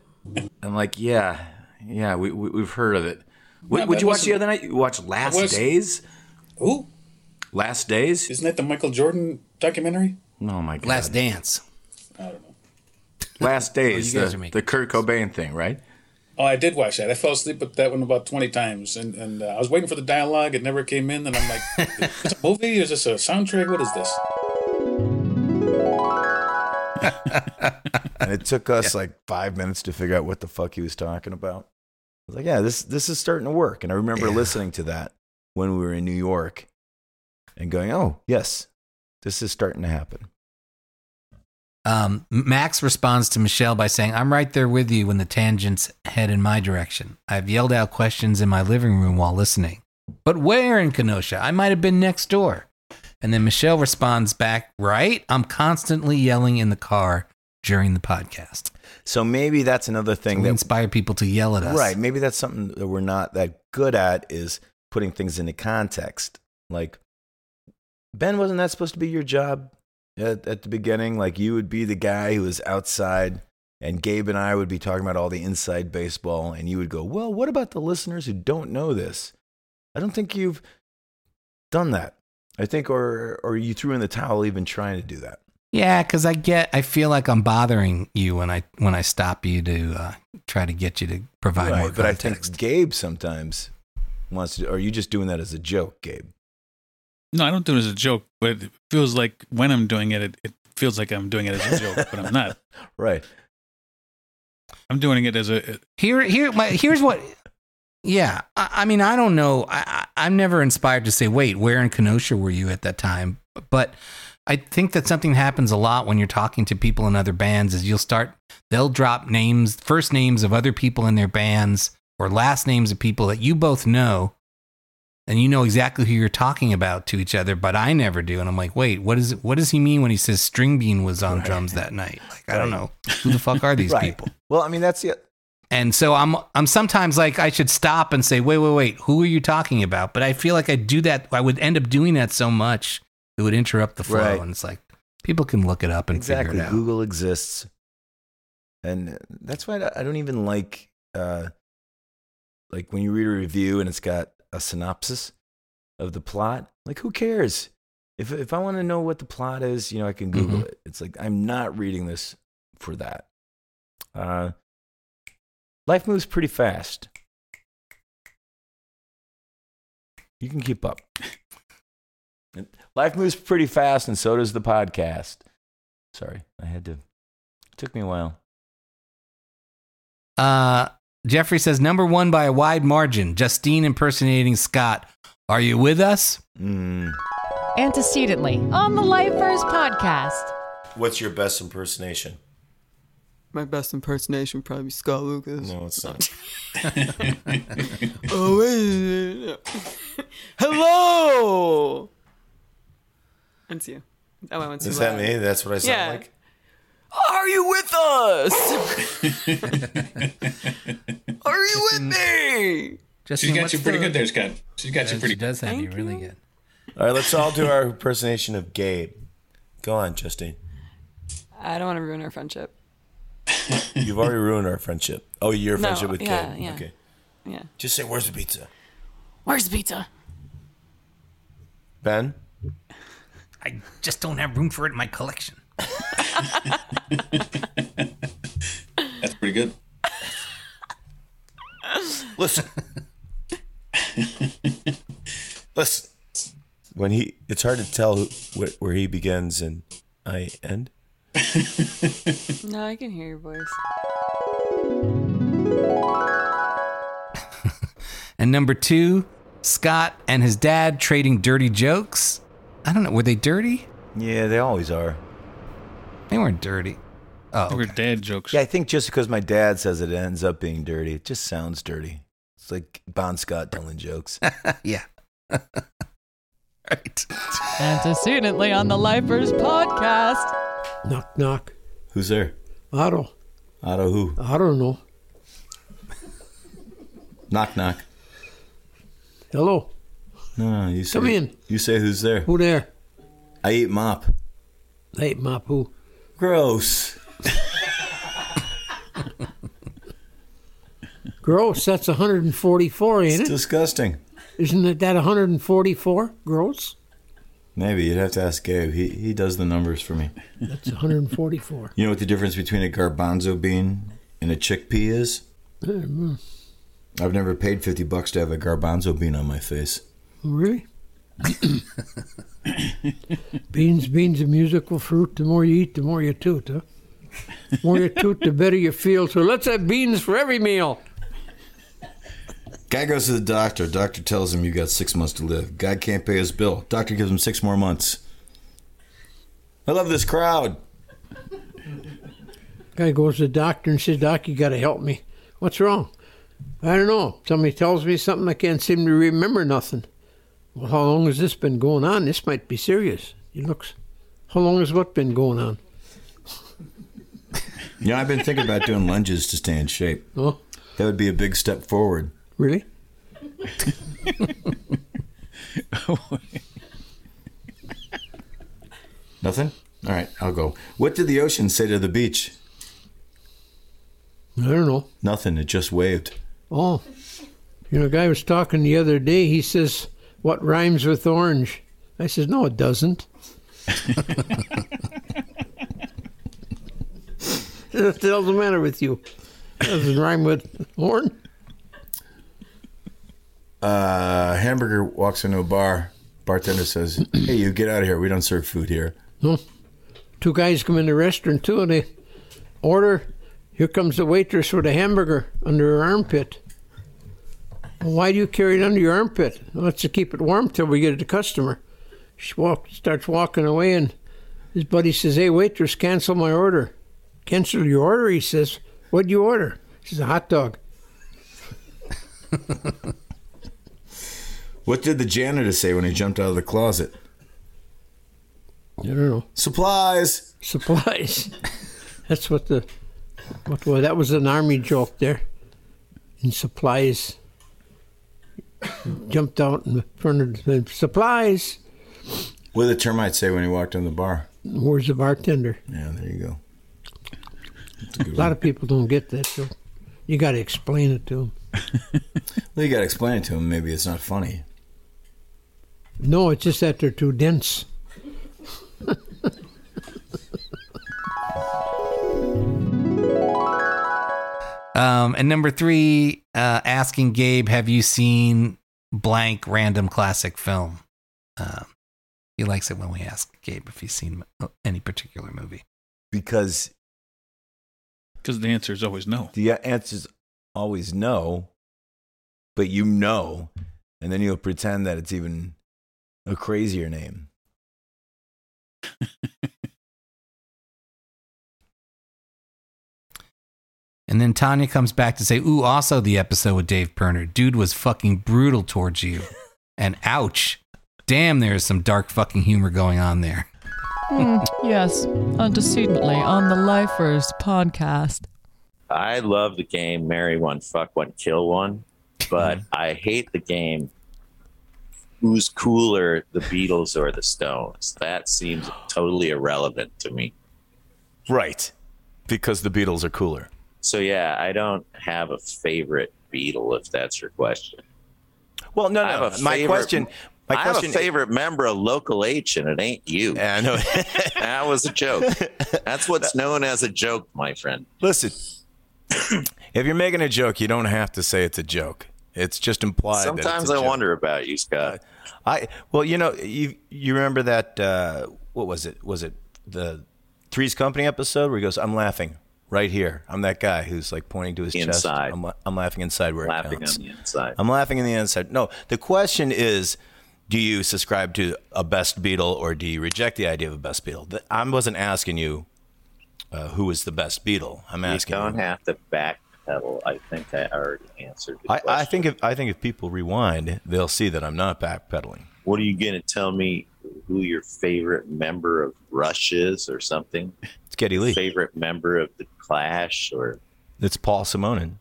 I'm like, yeah, yeah, we, we we've heard of it. What would you watch the other night? You watched Last was- Days. Who? Last Days. Isn't that the Michael Jordan documentary? Oh my god. Last Dance. I don't know. Last Days. you guys the, the Kurt Cobain thing, right? Oh, I did watch that. I fell asleep with that one about twenty times, and and uh, I was waiting for the dialogue. It never came in, and I'm like, "Is this a movie? Is this a soundtrack? What is this?" and it took us like five minutes to figure out what the fuck he was talking about. I was like, yeah, this this is starting to work. And I remember Yeah. listening to that when we were in New York and going, oh, yes, this is starting to happen. Um, Max responds to Michelle by saying, I'm right there with you when the tangents head in my direction. I've yelled out questions in my living room while listening. But where in Kenosha? I might have been next door. And then Michelle responds back, Right? I'm constantly yelling in the car during the podcast. So maybe that's another thing we that inspire people to yell at us. Right. Maybe that's something that we're not that good at is putting things into context. Like Ben, wasn't that supposed to be your job at, at the beginning? Like you would be the guy who was outside, and Gabe and I would be talking about all the inside baseball, and you would go, "Well, what about the listeners who don't know this?" I don't think you've done that. I think, or or you threw in the towel even trying to do that. Yeah, because I get, I feel like I'm bothering you when I when I stop you to uh, try to get you to provide more Right, but I context. think Gabe sometimes wants to. Or are you just doing that as a joke, Gabe? No, I don't do it as a joke, but it feels like when I'm doing it, it, it feels like I'm doing it as a joke, but I'm not. Right. I'm doing it as a. Here, here, my, here's what. Yeah, I, I mean, I don't know. I, I, I'm never inspired to say, "Wait, where in Kenosha were you at that time?" But I think that something happens a lot when you're talking to people in other bands. Is you'll start, they'll drop names, first names of other people in their bands, or last names of people that you both know, and you know exactly who you're talking about to each other. But I never do, and I'm like, "Wait, what is? What does he mean when he says String Bean was on drums that night?" Like, I don't know who the fuck are these Right. people. Well, I mean, that's it. And so I'm I'm sometimes like I should stop and say, wait, wait, wait, who are you talking about? But I feel like I do that. I would end up doing that so much it would interrupt the flow, Right. and it's like people can look it up and exactly. figure it out. Google exists, and that's why I don't even like uh, like when you read a review and it's got a synopsis of the plot. Like, who cares? If if I want to know what the plot is, you know, I can Google Mhm. it. It's like I'm not reading this for that. Uh, life moves pretty fast. You can keep up. Life moves pretty fast, and so does the podcast. Sorry, I had to. It took me a while. Uh, Jeffrey says number one by a wide margin. Justine impersonating Scott. Are you with us? Mm. Antecedently on the Lifers podcast. What's your best impersonation? My best impersonation would probably be Scott Lucas. No, it's not. oh, wait. Hello! That's you. Oh, I went too Is that me? That's what I sound yeah. like? Are you with us? Are you with me? She's got you pretty good there, Scott. She's got you pretty good. She pretty does have you really good. All right, let's all do our impersonation of Gabe. Go on, Justine. I don't want to ruin our friendship. You've already ruined our friendship. Oh, your No, friendship with yeah, Gabe. yeah. Okay. Yeah. Just say, "Where's the pizza?" Where's the pizza? Ben. I just don't have room for it in my collection. That's pretty good. Listen. Listen. When he, it's hard to tell wh- where he begins and I end. No, I can hear your voice. And number two, Scott and his dad trading dirty jokes. I don't know. Were they dirty? Yeah, they always are. They weren't dirty. Oh, They were dad jokes. Yeah, I think just because my dad says it, it ends up being dirty. It just sounds dirty. It's like Bon Scott telling jokes. yeah. right. Antecedently on the Lifers podcast. Knock, knock. Who's there? Otto. Otto who? I don't know. Knock knock. Hello. No, no, you say. Come in. You say who's there? Who there? I eat mop. Hey, Mapu. Gross. Gross. That's 144, ain't It's it? disgusting. Isn't it that 144? Gross. Maybe you'd have to ask Gabe. He he does the numbers for me. That's 144. You know what the difference between a garbanzo bean and a chickpea is? Mm, I've never paid fifty bucks to have a garbanzo bean on my face. Really? beans, beans, a musical fruit. The more you eat, the more you toot, huh? The more you toot, the better you feel. So let's have beans for every meal. Guy goes to the doctor. Doctor tells him you got six months to live. Guy can't pay his bill. Doctor gives him six more months. I love this crowd. Guy goes to the doctor and says, Doc, you got to help me. What's wrong? I don't know. Somebody tells me something, I can't seem to remember nothing. Well, how long has this been going on? This might be serious. He looks. How long has what been going on? You know, I've been thinking about doing lunges to stay in shape. Oh, That would be a big step forward. really? Nothing? All right, I'll go. What did the ocean say to the beach? I don't know. Nothing. It just waved. Oh, you know, a guy was talking the other day. He says, "What rhymes with orange?" I says, "No, it doesn't." what the hell's the matter with you? Doesn't rhyme with horn. Uh, hamburger walks into a bar. Bartender says, "Hey, you get out of here. We don't serve food here." No. Two guys come in the restaurant too, and they order. Here comes the waitress with a hamburger under her armpit. Well, why do you carry it under your armpit? Let's to keep it warm till we get it to the customer. She walk, starts walking away, and his buddy says, "Hey, waitress, cancel my order." Cancel your order? He says. What'd you order? She says, a hot dog. What did the janitor say when he jumped out of the closet? I don't know. Supplies. Supplies. That's what the what was that was an army joke there. In supplies. Jumped out in front of the supplies. What did the termite say when he walked in the bar? Where's the bartender? Yeah, there you go. A lot of people don't get that, so you got to explain it to them. Well, you got to explain it to him. Maybe it's not funny. No, it's just that they're too dense. Um, and number three, uh, asking Gabe, have you seen blank random classic film? Um, he likes it when we ask Gabe if he's seen any particular movie. Because Because the answer is always no. the answer is always no, but you know, and then you'll pretend that it's even a crazier name. And then Tanya comes back to say, Ooh, also the episode with Dave Pirner. Dude was fucking brutal towards you. And ouch. Damn, there's some dark fucking humor going on there. Hmm, yes, antecedently on the Lifers podcast. I love the game Marry One, Fuck One, Kill One, but. I hate the game Who's Cooler, the Beatles or the Stones? That seems totally irrelevant to me. Right. Because the Beatles are cooler. So, yeah, I don't have a favorite Beatle, if that's your question. Well, no, no. a My favorite- question. My I question. have a favorite member of Local H, and it ain't you. Yeah, I know. that was a joke. That's what's known as a joke, my friend. Listen, if you're making a joke, you don't have to say it's a joke. It's just implied. Sometimes I joke. wonder about you, Scott. I well, you know, you you remember that uh, what was it? Was it the Three's Company episode where he goes, "I'm laughing right here. I'm that guy who's like pointing to his chest. I'm, I'm laughing inside where Laughing it counts. on the inside. I'm laughing on the inside. No, the question is." Do you subscribe to a best Beatle or do you reject the idea of a best Beatle? I wasn't asking you uh, who is the best Beatle. I'm asking. You don't you. have to backpedal. I think I already answered the I, question. I think if I think if people rewind, they'll see that I'm not backpedaling. What are you going to tell me who your favorite member of Rush is or something? It's Geddy Lee. Favorite member of The Clash or It's Paul Simonon.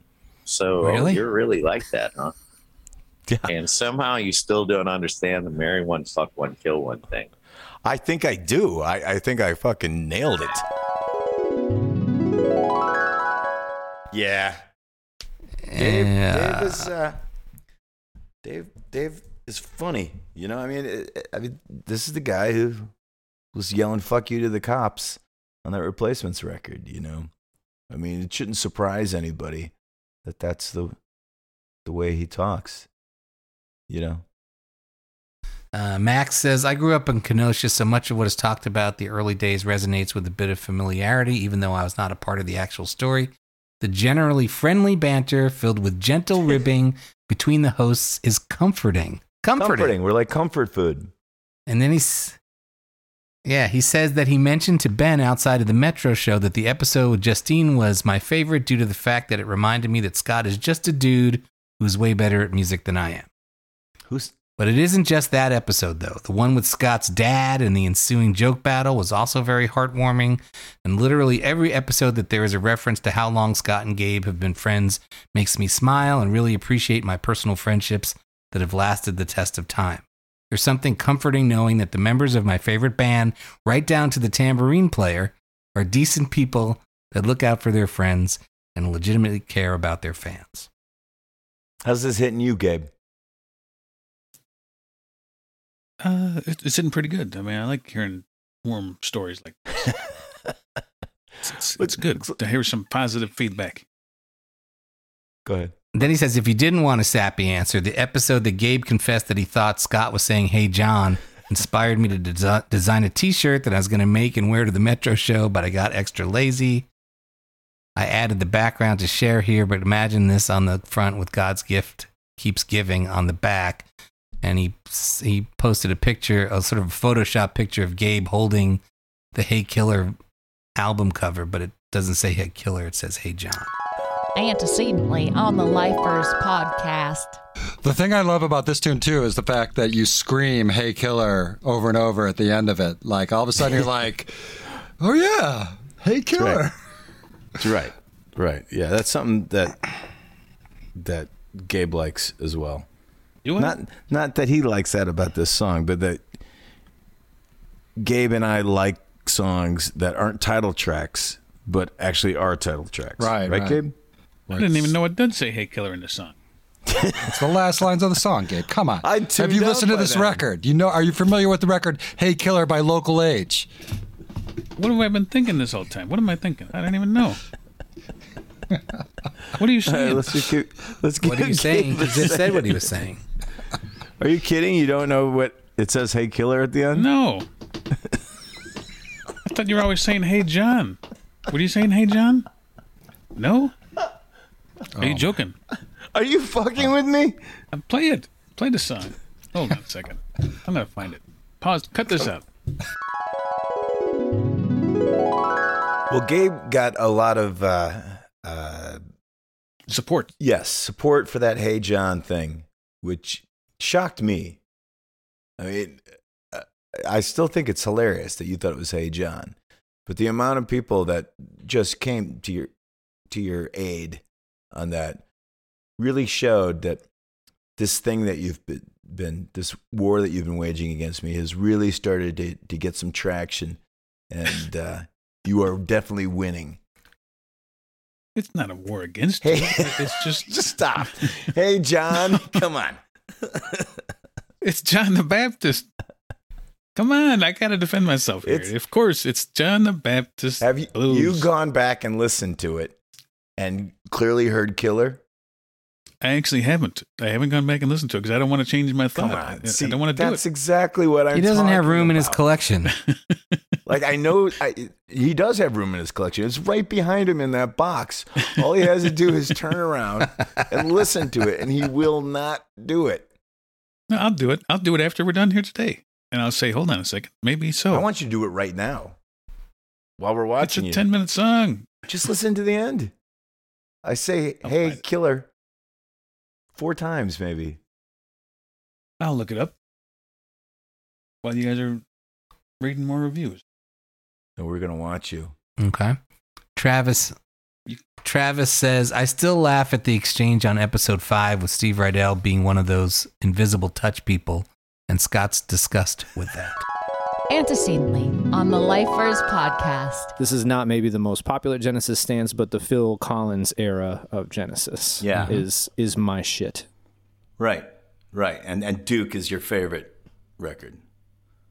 so Really? you're really like that, huh? Yeah. And somehow you still don't understand the marry one, fuck one, kill one thing. I think I do. I, I think I fucking nailed it. Yeah. Dave, Yeah. Dave is uh, Dave. Dave is funny. You know, I mean, it, I mean, this is the guy who was yelling "fuck you" to the cops on that replacements record. You know, I mean, it shouldn't surprise anybody that that's the the way he talks. You know. Uh, Max says, I grew up in Kenosha, so much of what is talked about the early days resonates with a bit of familiarity, even though I was not a part of the actual story. The generally friendly banter filled with gentle ribbing between the hosts is comforting. Comforting. Comforting. We're like comfort food. And then he's, yeah, he says that he mentioned to Ben outside of the Metro show that the episode with Justine was my favorite due to the fact that it reminded me that Scott is just a dude who's way better at music than I am. Who's But it isn't just that episode, though. The one with Scott's dad and the ensuing joke battle was also very heartwarming. And literally every episode that there is a reference to how long Scott and Gabe have been friends makes me smile and really appreciate my personal friendships that have lasted the test of time. There's something comforting knowing that the members of my favorite band, right down to the tambourine player, are decent people that look out for their friends and legitimately care about their fans. How's this hitting you, Gabe? Uh, it's hitting pretty good. I mean, I like hearing warm stories like this. it's, it's, it's good to hear some positive feedback. Go ahead. Then he says, if you didn't want a sappy answer, the episode that Gabe confessed that he thought Scott was saying, Hey, John, inspired me to desi- design a t shirt that I was going to make and wear to the Metro show, but I got extra lazy. I added the background to share here, but imagine this on the front with God's gift keeps giving on the back. And he he posted a picture, a sort of Photoshop picture of Gabe holding the Hey Killer album cover, but it doesn't say Hey Killer, it says Hey John. Antecedently on the Lifers podcast. The thing I love about this tune too is the fact that you scream "Hey Killer" over and over at the end of it. Like all of a sudden you're like, "Oh yeah, Hey Killer." That's right. Right. Yeah, that's something that that Gabe likes as well. You not not that he likes that about this song, but that Gabe and I like songs that aren't title tracks, but actually are title tracks. Right, Right, right. Gabe? I didn't even know it did say "Hey Killer" in the song. It's the last lines of the song, Gabe. Come on. I Have tuned you out listened to this then. record? You know? Are you familiar with the record "Hey Killer" by Local H? What have I been thinking this whole time? What am I thinking? I don't even know. what are you All right, saying? let's just keep, let's What are you saying? Gabe He just said what he was saying. Are you kidding? You don't know what it says "Hey Killer" at the end? No. I thought you were always saying "Hey John." What are you saying, "Hey John"? No. Are you joking? Are you fucking with me? Uh, Play it. Play the song. Hold on a second. I'm gonna find it. Pause. Cut this out. Well, Gabe got a lot of uh, uh, support. Yes, support for that "Hey John" thing, which shocked me. I mean, uh, I still think it's hilarious that you thought it was "Hey John," but the amount of people that just came to your to your aid on that really showed that this thing that you've been, this war that you've been waging against me has really started to, to get some traction, and uh, you are definitely winning. It's not a war against Hey. you. It's just Just stop. Hey, John, come on. It's John the Baptist. Come on, I gotta defend myself here. It's- of course, it's John the Baptist. Have you Blues. you gone back and listened to it and clearly heard Killer? I actually haven't. I haven't gone back and listened to it because I don't want to change my thought. Come I, on, I see, don't want to do that's it. exactly what I'm. He doesn't have talking room in his collection. Like I know I, he does have room in his collection. It's right behind him in that box. All he has to do is turn around and listen to it, and he will not do it. No, I'll do it. I'll do it after we're done here today, and I'll say, "Hold on a second, maybe so." I want you to do it right now, while we're watching. it's a you. ten-minute song. Just listen to the end. I say, I'll "Hey, find. Killer," four times maybe. I'll look it up while you guys are reading more reviews. And we're gonna watch you. Okay. Travis Travis says, I still laugh at the exchange on episode five with Steve Rydell being one of those invisible touch people and Scott's disgust with that. Antecedently on the Lifers podcast. This is not maybe the most popular Genesis stance, but the Phil Collins era of Genesis Yeah. is is my shit. Right, right. And and Duke is your favorite record.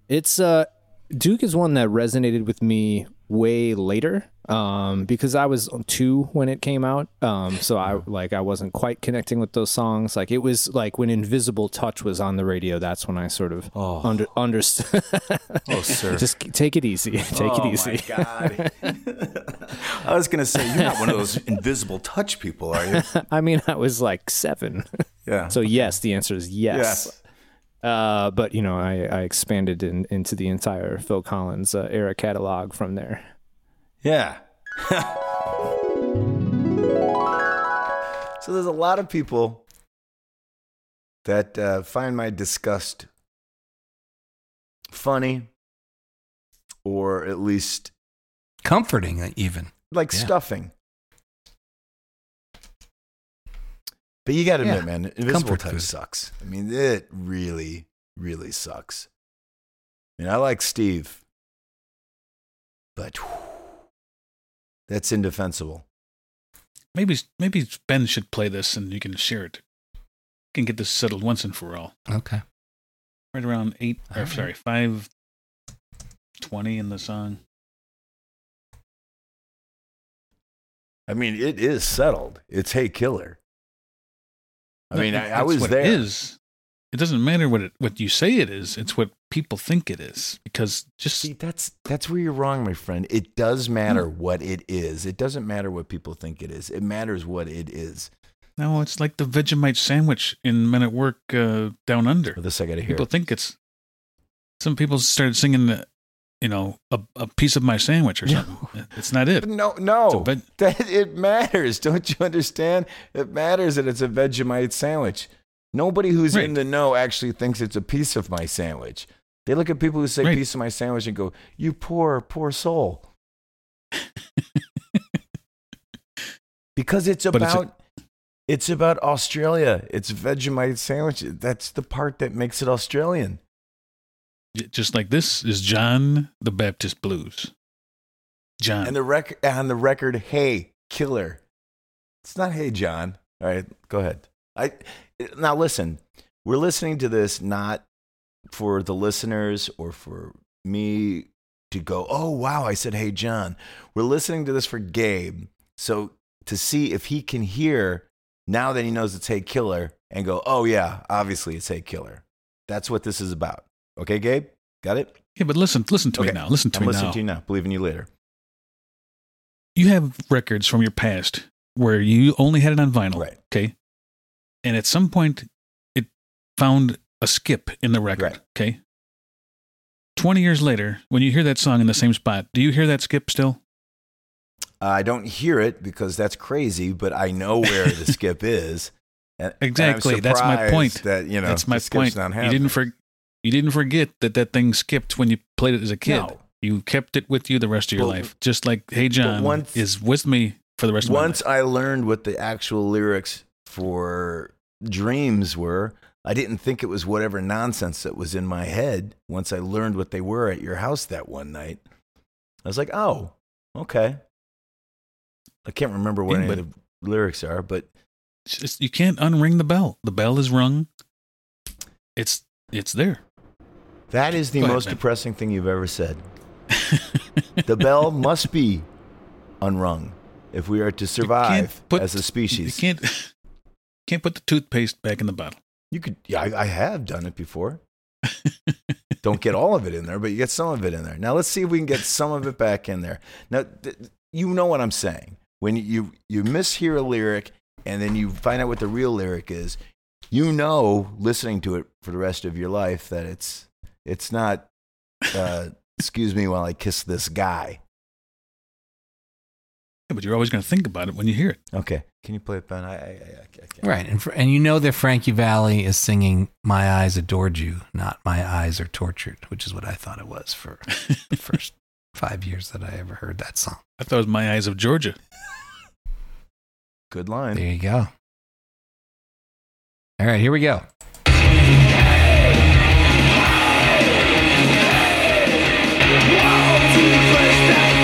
It's uh Duke is one that resonated with me way later um because I was two when it came out um so I like I wasn't quite connecting with those songs like it was like when Invisible Touch was on the radio that's when I sort of under understood Oh, sir. just take it easy take oh, it easy My God. I was gonna say you're not one of those invisible touch people, are you? I mean I was like 7 Yeah. so yes the answer is yes, Yes. Uh, but you know, I, I expanded in, into the entire Phil Collins uh, era catalog from there. Yeah. so there's a lot of people that uh, find my disgust funny, or at least Comforting, uh, even. like Yeah. stuffing. But you got to admit, Yeah. man, Invisible Touch sucks. I mean, it really really sucks. And I like Steve, but whew, that's indefensible. Maybe maybe Ben should play this and you can share it. can get this settled once and for all. Okay. Right around eight or Alright. sorry, five twenty in the song. I mean, it is settled. It's Hey Killer. I No, mean, I, I that's was there. It is. It doesn't matter what it what you say it is. It's what people think it is. Because just See, that's that's where you're wrong, my friend. It does matter what it is. It doesn't matter what people think it is. It matters what it is. no, it's like the Vegemite sandwich in Men at Work uh, Down Under. This I got to hear. People think it's. Some people started singing, uh, you know, a, a piece of my sandwich or something. It's not it. No, no, It's a veg- that it matters. Don't you understand? It matters that it's a Vegemite sandwich. Nobody who's in the know actually thinks it's a piece of my sandwich. They look at people who say Right. piece of my sandwich and go, "You poor, poor soul," because it's But it's a- about it's about Australia. It's Vegemite sandwich. That's the part that makes it Australian. Just like this is John the Baptist Blues. John. And the rec- on the record, hey, killer. It's not hey, John. All right, go ahead. I now listen. We're listening to this not for the listeners or for me to go, oh wow, I said hey, John. We're listening to this for Gabe, so to see if he can hear now that he knows it's hey, killer, and go, oh yeah, obviously it's hey, killer. That's what this is about. Okay, Gabe, got it. yeah, but listen, listen to Okay. me now. Listen to I'm me listening now. to you now. Believe in you later. you have records from your past where you only had it on vinyl. Right. Okay. And at some point, it found a skip in the record. Right. Okay. 20 years later, when you hear that song in the same spot, do you hear that skip still? I don't hear it because that's crazy, but I know where the skip is. And- and Exactly. That's my point. That you know, that's my point. You didn't for, you didn't forget that that thing skipped when you played it as a kid. No. You kept it with you the rest of your But- life, just like Hey John once- is with me for the rest of my life. Once I learned what the actual lyrics for Dreams were, I didn't think it was whatever nonsense that was in my head. Once I learned what they were at your house that one night, I was like, oh, okay. I can't remember what Yeah, any of the lyrics are, but just- you can't unring the bell. The bell is rung. It's it's there. that is the ahead, most man. depressing thing you've ever said. the bell must be unrung if we are to survive as a species. You can't can't put the toothpaste back in the bottle. You could, yeah, I, I have done it before. Don't get all of it in there, but you get some of it in there. Now let's see if we can get some of it back in there. Now, th- you know what I'm saying. When you you mishear a lyric and then you find out what the real lyric is, you know, listening to it for the rest of your life, that it's it's not. Uh, excuse me while I kiss this guy. Yeah, but you're always going to think about it when you hear it. Okay, can you play it, Ben? I, I, I, I can't. Right, and for, and you know that Frankie Valli is singing "My Eyes Adored You," not "My Eyes Are Tortured," which is what I thought it was for the first five years that I ever heard that song. I thought it was My Eyes of Georgia. Good line. There you go. All right, here we go. All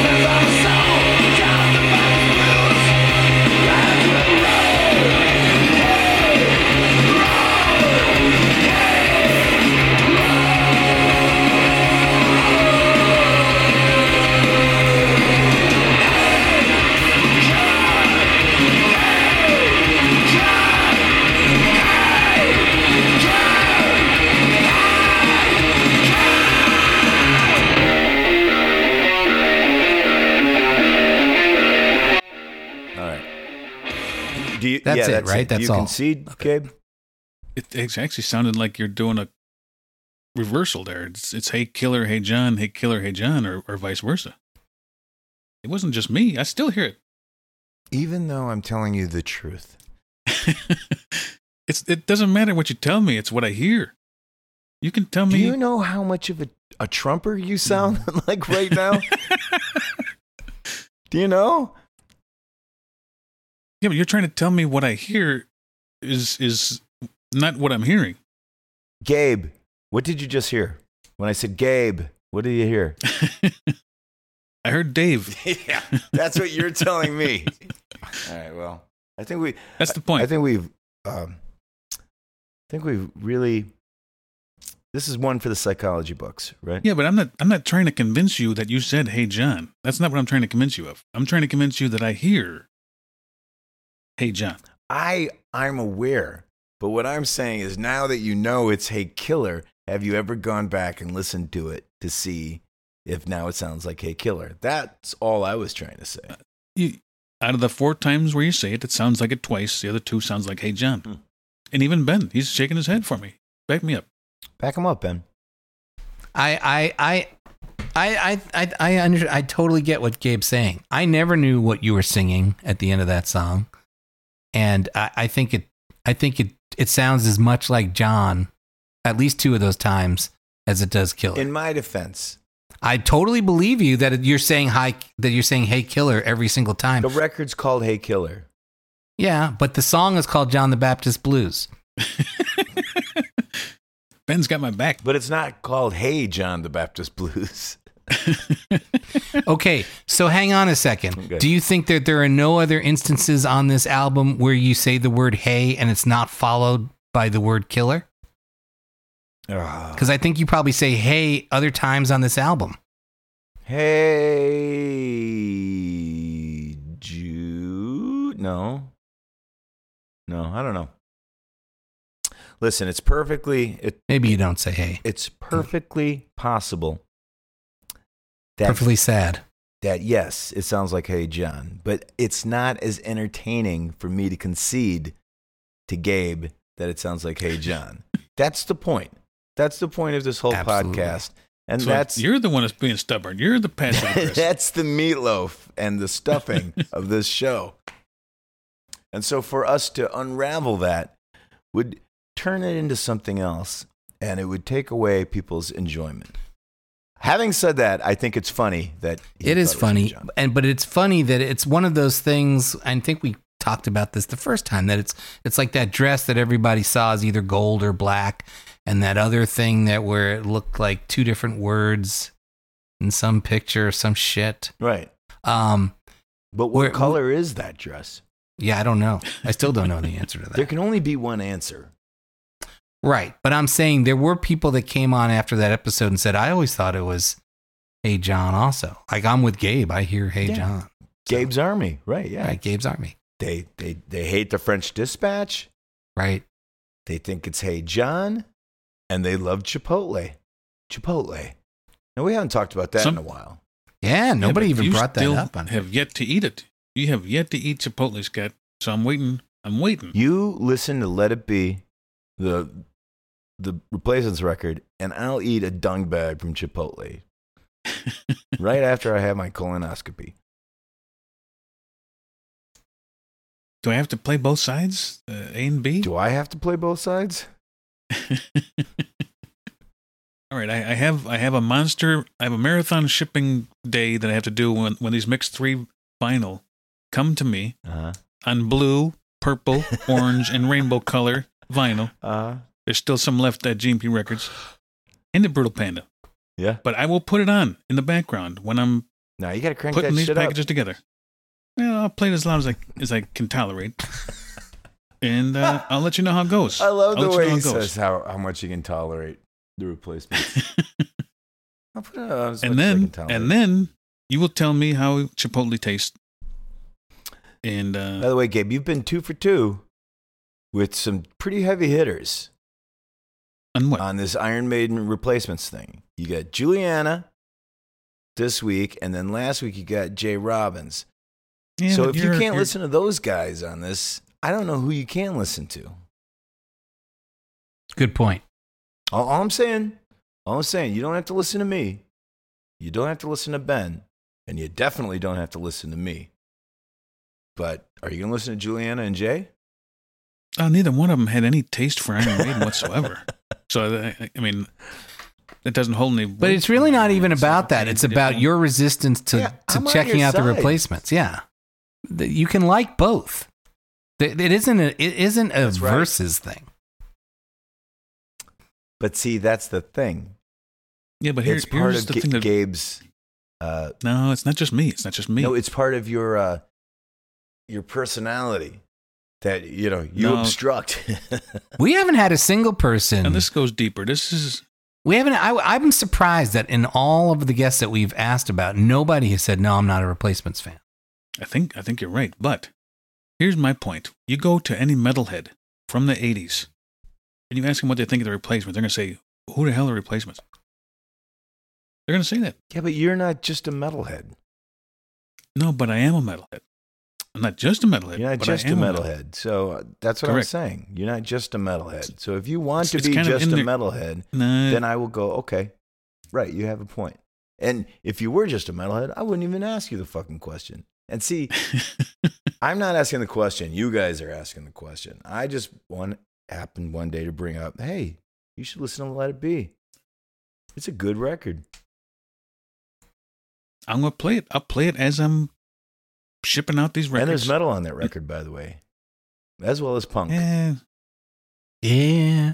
Do you? That's yeah, it, right? Do That's you all. concede, Gabe? It, it actually sounded like you're doing a reversal there. It's, it's Hey Killer, Hey John, Hey Killer, Hey John, or, or vice versa. It wasn't just me. I still hear it. Even though I'm telling you the truth. It's it doesn't matter what you tell me. It's what I hear. You can tell me Do you know how much of a, a trumper you sound like right now? Do you know? Yeah, but you're trying to tell me what I hear is is not what I'm hearing. Gabe, What did you just hear when I said Gabe? What did you hear? I heard Dave. yeah, that's what you're telling me. All right. Well, I think we. That's the point. I think we've. Um, I think we've really. This is one for the psychology books, right? Yeah, but I'm not. I'm not trying to convince you that you said, "Hey, John." That's not what I'm trying to convince you of. I'm trying to convince you that I hear, "Hey, John." I I'm aware, but what I'm saying is now that you know it's Hey Killer, have you ever gone back and listened to it to see if now it sounds like Hey Killer? That's all I was trying to say. You, out of the four times where you say it, it sounds like it twice. The other two sounds like "Hey, John." Hmm. And even Ben, he's shaking his head for me. Back me up. Back him up, Ben. I I I I I I I, under, I totally get what Gabe's saying. I never knew what you were singing at the end of that song, and I, I think it I think it it sounds as much like John, at least two of those times, as it does Killer. In my defense, I totally believe you that you're saying hi that you're saying Hey Killer every single time. the record's called Hey Killer. Yeah, but the song is called John the Baptist Blues. Ben's got my back. But it's not called Hey John the Baptist Blues. okay, so hang on a second. Okay. Do you think that there are no other instances on this album where you say the word hey and it's not followed by the word killer? Ah. Because I think you probably say hey other times on this album. Hey Jude. No. No, I don't know. Listen, it's perfectly it, Maybe you don't say hey. it's perfectly possible that Perfectly sad. that yes, it sounds like Hey John, but it's not as entertaining for me to concede to Gabe that it sounds like Hey John. that's the point. That's the point of this whole Absolutely. podcast. And So that's you're the one that's being stubborn. You're the passive that's the meatloaf and the stuffing of this show. And so for us to unravel that would turn it into something else and it would take away people's enjoyment. Having said that, I think it's funny that It is funny, and but it's funny that it's one of those things. I think we talked about this the first time that it's it's like that dress that everybody saw is either gold or black, and that other thing that where it looked like two different words in some picture or some shit. Right. Um, But what Where- color is that dress? yeah, I don't know. I still don't know the answer to that. There can only be one answer. Right. But I'm saying there were people that came on after that episode and said, I always thought it was Hey John also. Like I'm with Gabe. I hear Hey Yeah. John. Gabe's Army, right? Yeah. Right, Gabe's Army. They they they hate the French Dispatch. Right. They think it's Hey John, and they love Chipotle. Chipotle. Now we haven't talked about that Some- in a while. Yeah, nobody Yeah, even you brought that up on Have yet to eat it. You have yet to eat Chipotle, Scott. So I'm waiting. I'm waiting. You listen to Let It Be, the the replacements record, and I'll eat a dung bag from Chipotle right after I have my colonoscopy. Do I have to play both sides, uh, A and B? Do I have to play both sides? All right, I, I have I have a monster. I have a marathon shipping day that I have to do when when these mixed three vinyl come to me Uh-huh. on blue, purple, orange, and rainbow color vinyl. Uh-huh. There's still some left at GMP Records and the Brutal Panda. Yeah. But I will put it on in the background when I'm Now you got to crank putting that these packages up. together. Yeah, I'll play it as loud as I as I can tolerate, and uh, I'll let you know how it goes. I love I'll the let you way know he it goes. says how, how much you can tolerate the replacement. I'll put it on and then and then you will tell me how Chipotle tastes. And uh, By the way, Gabe, you've been two for two with some pretty heavy hitters on this Iron Maiden replacements thing. You got Juliana this week, and then last week you got Jay Robbins. Yeah, so if you can't listen to those guys on this, I don't know who you can listen to. Good point. All, all I'm saying, all I'm saying, you don't have to listen to me. You don't have to listen to Ben, and you definitely don't have to listen to me. But are you going to listen to Juliana and Jay? oh, neither one of them had any taste for Iron Maiden whatsoever. So I, I mean, it doesn't hold any. But it's really not even about that. It's about your resistance to, Yeah, to I'm checking your out the replacements. Yeah. You can like both. It isn't a, it isn't a That's right. versus thing. But see, that's the thing. Yeah, but here- it's part of the thing that- Gabe's. Uh, no, it's not just me. It's not just me. no, it's part of your uh, your personality that you know you No. obstruct. We haven't had a single person. And this goes deeper. This is We haven't. I, I'm surprised that in all of the guests that we've asked about, nobody has said, "No, I'm not a replacements fan." I think I think you're right. But here's my point. You go to any metalhead from the 80s and you ask them what they think of the replacements, they're going to say, Who the hell are replacements? They're going to say that. yeah, but you're not just a metalhead. No, but I am a metalhead. I'm not just a metalhead. You're not but I just a am metalhead. So uh, that's what I'm saying. You're not just a metalhead. So if you want It's- to be just a metalhead, then I will go, okay, right, you have a point. And if you were just a metalhead, I wouldn't even ask you the fucking question. And see, I'm not asking the question. You guys are asking the question. I just one happened one day to bring up, hey, you should listen to Let It Be. It's a good record. I'm going to play it. I'll play it as I'm shipping out these records. And there's metal on that record, by the way, as well as punk. Yeah. Yeah.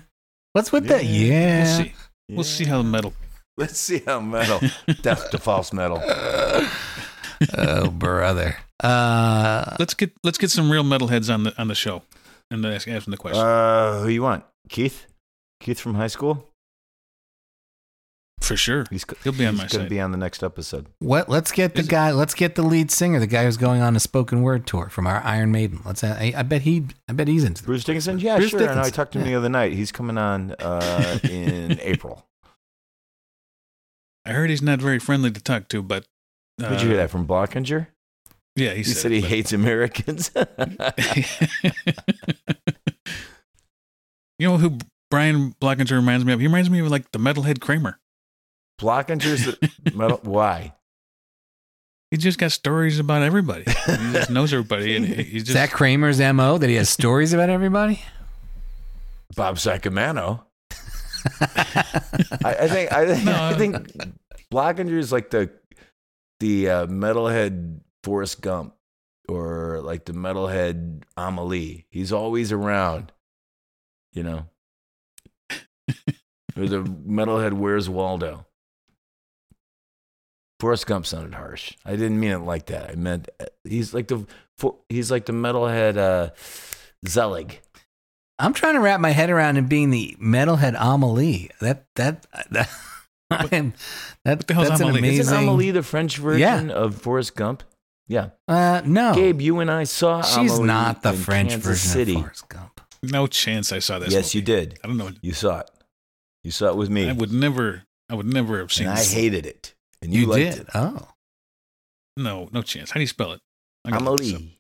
What's with that? Yeah. We'll see. We'll see how metal. Let's see how metal, death to false metal. oh, brother. Uh, let's get let's get some real metalheads on For sure. He's, He'll be on he's my He's gonna be on the next episode. What? Let's get the guy. Let's get the lead singer, the guy who's going on a spoken word tour from our Iron Maiden. Let's. I, I bet he. I bet he's into Bruce Dickinson? Yeah, Bruce sure. I know. I talked to him yeah. the other night. He's coming on uh, in April. I heard he's not very friendly to talk to, but uh, Did you hear that from Blockinger? Yeah, he, He said it, he but- hates Americans. You know who Brian Blockinger reminds me of? He reminds me of like the metalhead Kramer. Blockinger's the metal. Why? He just got stories about everybody. He just knows everybody, and he- he's Is that Kramer's mo that he has stories about everybody? Bob Sacamano. I, I think. I think. I think Blockinger is like the the uh, metalhead Forrest Gump, or like the metalhead Amelie. He's always around. You know. or the metalhead Where's Waldo. Forrest Gump sounded harsh. I didn't mean it like that. I meant uh, he's like the he's like the metalhead uh, Zelig. I'm trying to wrap my head around him being the metalhead Amelie. That that that I am, that the hell's that's an Amelie? amazing. Isn't Amelie the French version Yeah. of Forrest Gump? Yeah. Uh, no, Gabe, you and I saw she's Amelie not the in French Kansas version City. of Forrest Gump. no chance I saw this. yes, you did. I don't know. You saw it. You saw it with me. I would never. I would never have seen. and I hated it. And you, You, did. it. Oh, No, no chance. How do you spell it? I gotta look this up. Amelie.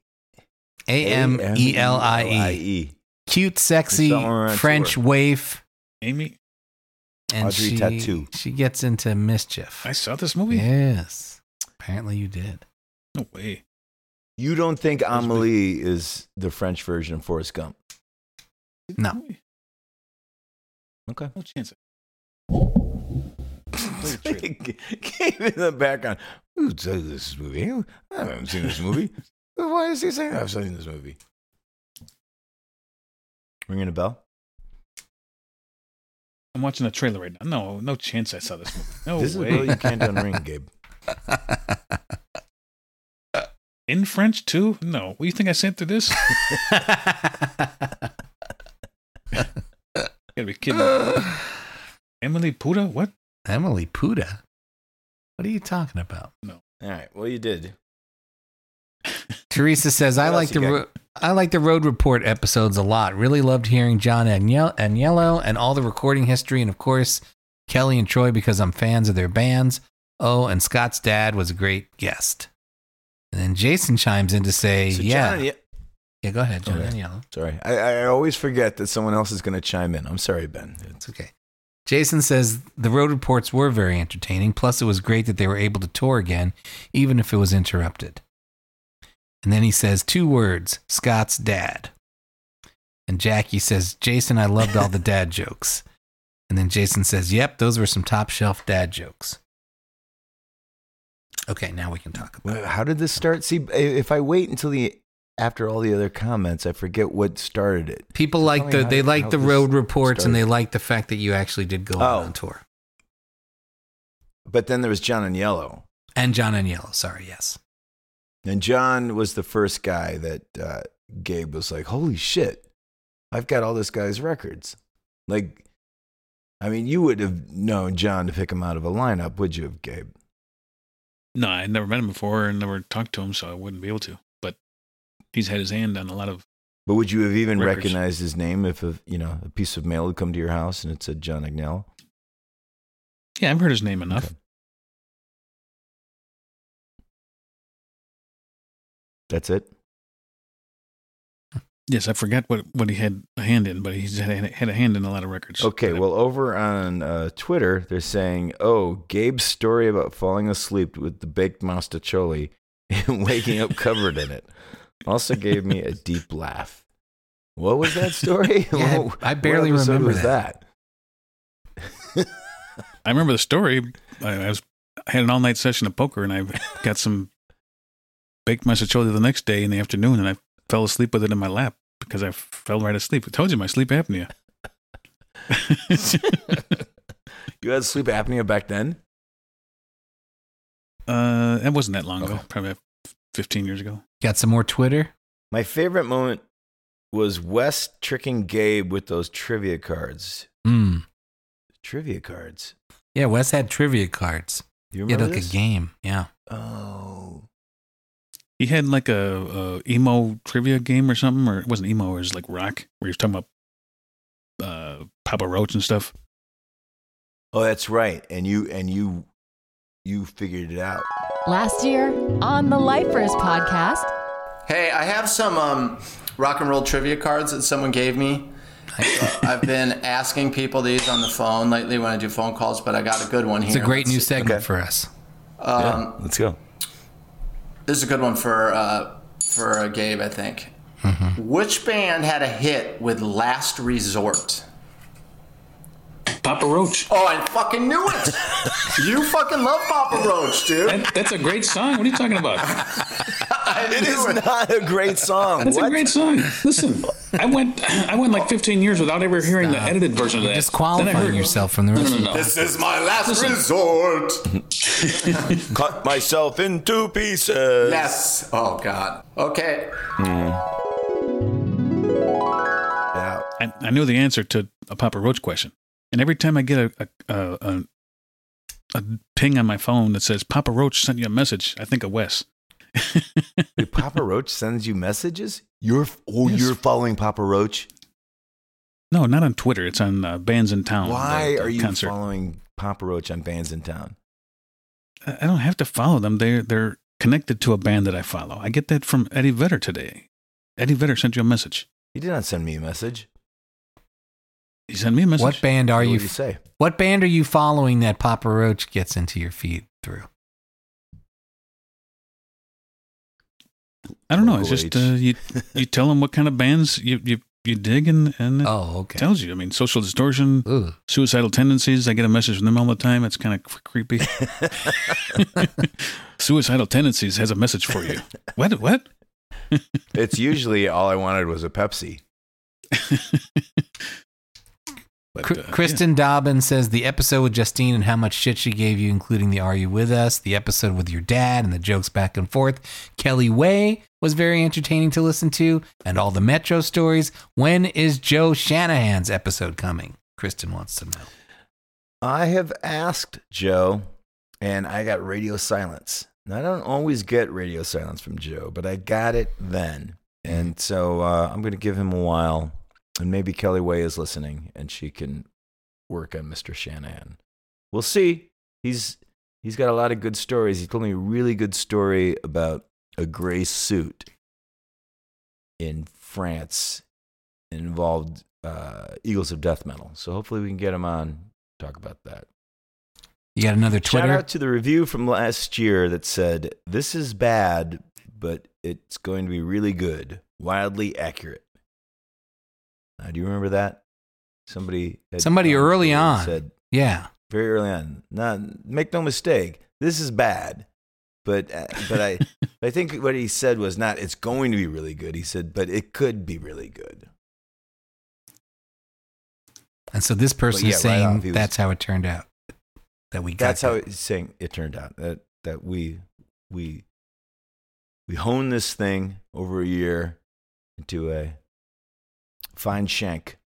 A M E L I E. A-M-E-L-I-E. Cute, sexy French tour. waif, Amy. and Audrey she Tautou. she gets into mischief. I saw this movie. Yes, apparently you did. No way. You don't think Amelie is the French version of Forrest Gump? No, Okay. No chance. Came in the background. Who said this movie? I haven't seen this movie. Why is he saying I've seen this movie? Ringing a bell? I'm watching the trailer right now. No, no chance I saw this movie. No this way. is a you can't unring, Gabe. In French too? No. What do you think I sent through this? Gotta be kidding. Emily Puda? What? Emily Puda. What are you talking about? No. All right. Well, you did. Teresa says, "I like the ro- I like the road report episodes a lot. Really loved hearing John Agnello Agnello and all the recording history, and of course Kelly and Troy because I'm fans of their bands. Oh, and Scott's dad was a great guest. And then Jason chimes in to say, So "Yeah, John, yeah. yeah, go ahead, John Okay. Agnello. Sorry. I, I always forget that someone else is going to chime in. I'm sorry, Ben. It's okay." Jason says the road reports were very entertaining. Plus, it was great that they were able to tour again, even if it was interrupted. And then he says two words Scott's dad. And Jackie says, Jason, I loved all the dad jokes. And then Jason says, Yep, those were some top shelf dad jokes. Okay, now we can talk about How did this start? See, if I wait until the after all the other comments, I forget what started it. People Tell like the they like the road reports and they started. like the fact that you actually did go Oh. on tour. But then there was John Agnello. And John Agnello, sorry, yes. And John was the first guy that uh, Gabe was like, "Holy shit, I've got all this guy's records." Like, I mean, you would have known John to pick him out of a lineup, would you have, Gabe? No, I'd never met him before and never talked to him, so I wouldn't be able to. He's had his hand on a lot of. But would you have even Records. recognized his name if a you know a piece of mail had come to your house and it said John Agnello? Yeah, I've heard his name enough. That's it. Yes, I forgot what, what he had a hand in, but he's had, a- had a hand in a lot of records. Okay, well, over on uh, Twitter, they're saying, "Oh, Gabe's story about falling asleep with the baked mostaccioli and waking up covered in it also gave me a deep laugh." What was that story? Yeah, What- I barely episode remember was that. I remember the story. I, I was I had an all night session of poker, and I got some baked mostaccioli the next day in the afternoon, and I fell asleep with it in my lap because I fell right asleep. I told you my sleep apnea. You had sleep apnea back then? Uh, it wasn't that long ago, probably fifteen years ago. Got some more Twitter? My favorite moment was Wes tricking Gabe with those trivia cards. Hmm. Trivia cards. Yeah, Wes had trivia cards. You He had remember like this? a game. Yeah. Oh. He had like a, a emo trivia game or something, or it wasn't emo, it was like rock, where he was talking about uh, Papa Roach and stuff. Oh, that's right. And you and you you figured it out. Last year on the Lifers podcast, Hey, I have some um, rock and roll trivia cards that someone gave me. I've been asking people these on the phone lately when I do phone calls, but I got a good one here. It's a great Let's new see. segment for us. Um, let's go. This is a good one for uh, for uh, Gabe, I think. Which band had a hit with "Last Resort"? Papa Roach. Oh, I fucking knew it! you fucking love Papa Roach, dude. That, that's a great song. What are you talking about? It is not a great song. That's What? a great song. Listen, I went I went like 15 years without ever hearing the edited version of that. You're Then I disqualifying heard- yourself from the rest no, of no, no. This is my last Listen. resort. Cut myself into pieces. Yes. Oh God. Okay. Hmm. Yeah. I, I knew the answer to a Papa Roach question, and every time I get a a, a, a a ping on my phone that says Papa Roach sent you a message, I think of Wes. Wait, Papa Roach sends you messages? You're oh, Yes. you're following Papa Roach. No, not on Twitter. It's on uh, Bands in Town. Why the- the are you concert. following Papa Roach on bands in town? I I don't have to follow them. They're they're connected to a band that I follow. I get that from Eddie Vedder today. Eddie Vedder sent you a message. He did not send me a message. He sent me a message. What band are What you? did he say? What band are you following that Papa Roach gets into your feed through? I don't know. It's just uh, you you tell them what kind of bands you you, you dig and and it Oh, okay. tells you. I mean, Social Distortion, Ugh. Suicidal Tendencies. I get a message from them all the time. It's kind of creepy. Suicidal Tendencies has a message for you. What? What? It's usually all I wanted was a Pepsi. But, Cr- uh, Kristen Dobbin says the episode with Justine and how much shit she gave you, including the Are You With Us, the episode with your dad and the jokes back and forth. Kelly Way was very entertaining to listen to, and all the Metro stories. When is Joe Shanahan's episode coming? Kristen wants to know. I have asked Joe, and I got radio silence. And I don't always get radio silence from Joe, but I got it then. And so uh, I'm going to give him a while, and maybe Kelly Way is listening, and she can work on Mr. Shanahan. We'll see. He's he's got a lot of good stories. He told me a really good story about a gray suit in France involved uh, Eagles of Death Metal. So hopefully we can get him on talk about that. You got another Twitter? Shout out to the review from last year that said, This is bad, but it's going to be really good. Wildly accurate. Now, do you remember that? Somebody Somebody early on. said Yeah. very early on. Not make no mistake, this is bad, but uh, but I I think what he said was not it's going to be really good. He said, but it could be really good. And so this person yeah, is right saying off, he was- that's how it turned out. That we got That's how it's saying it turned out that that we we we honed this thing over a year into a fine shank.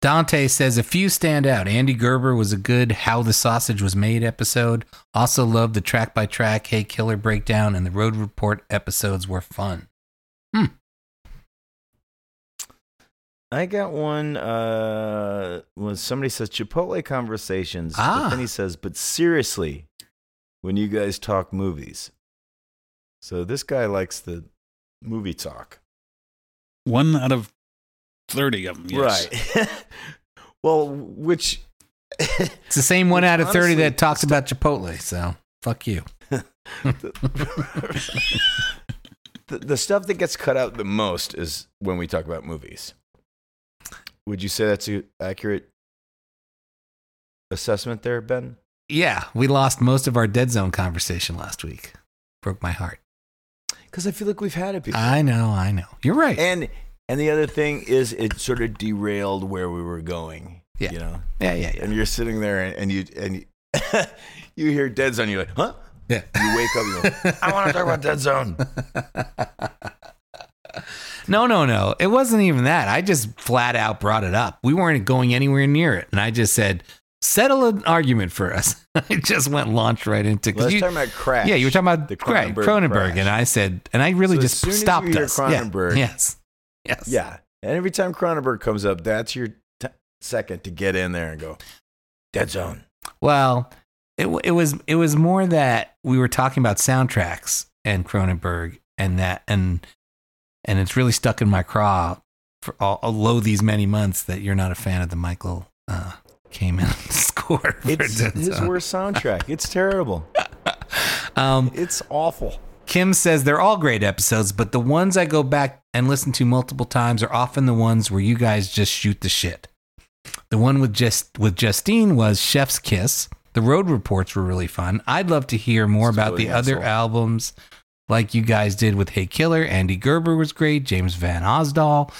Dante says a few stand out. Andy Gerber was a good How the Sausage Was Made episode. Also loved the track by track Hey Killer breakdown and the Road Report episodes were fun. Hmm. I got one. Uh, when somebody says Chipotle conversations, but Ah. then he says, "But seriously, when you guys talk movies." So this guy likes the movie talk, One out of 30 of them. Yes. right? well, which It's the same one out of 30 honestly- that talks about Chipotle, so fuck you. the, the stuff that gets cut out the most is when we talk about movies. Would you say that's an accurate assessment there, Ben? Yeah, we lost most of our Dead Zone conversation last week. Broke my heart. Because I feel like we've had it before. I know, I know. You're right. And and the other thing is, it sort of derailed where we were going. Yeah. you know. Yeah, yeah, yeah. And you're sitting there, and, and you and you, you hear Dead Zone. You're like, huh? Yeah. You wake up. You go, I want to talk about Dead Zone. No, no, no. It wasn't even that. I just flat out brought it up. We weren't going anywhere near it. And I just said, settle an argument for us. I just went launched right into was you- talking about Crash. Yeah, you were talking about The right, Cronenberg Cronenberg. Crash. And I said, and I really So just soon as you stopped us. Yeah. Cronenberg- Yes. Yes. Yeah. And every time Cronenberg comes up, that's your t- second to get in there and go, Dead Zone. Well, it it was it was more that we were talking about soundtracks and Cronenberg and that and and it's really stuck in my craw for all, although these many months that you're not a fan of the Michael uh, Kamen score. for It's his worst soundtrack. It's terrible. Um, it's awful. Kim says they're all great episodes, but the ones I go back and listen to multiple times are often the ones where you guys just shoot the shit. The one with just with Justine was Chef's Kiss. The road reports were really fun. I'd love to hear more about totally the other albums like you guys did with Hey Killer. Andy Gerber was great. James VanOsdol,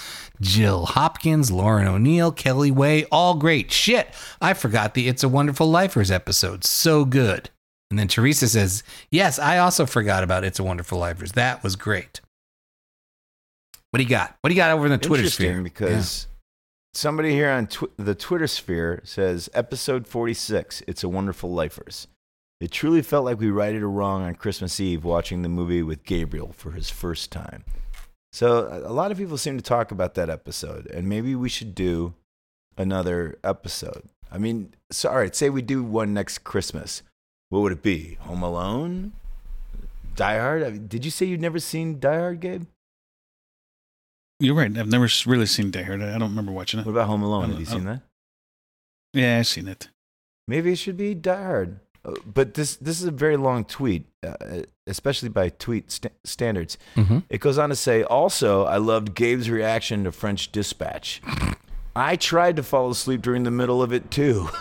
Jill Hopkins, Lauren O'Neill, Kelly Way, all great. Shit, I forgot the It's a Wonderful Lifers episode. So good. And then Teresa says, Yes, I also forgot about It's a Wonderful Lifers. That was great. What do you got? What do you got over in the Twitter sphere? because somebody here on tw- the Twitter sphere says episode 46, It's a Wonderful Lifers. It truly felt like we righted a wrong on Christmas Eve watching the movie with Gabriel for his first time. So a lot of people seem to talk about that episode, and maybe we should do another episode. I mean, so, all right, say we do one next Christmas. What would it be? Home Alone? Die Hard? I mean, did you say you'd never seen Die Hard, Gabe? You're right. I've never really seen Die Hard. I don't remember watching it. What about Home Alone? Have you seen that? Yeah, I've seen it. Maybe it should be Die Hard. Uh, But this this is a very long tweet, uh, especially by tweet st- standards. Mhm. It goes on to say, also, I loved Gabe's reaction to French Dispatch. I tried to fall asleep during the middle of it too.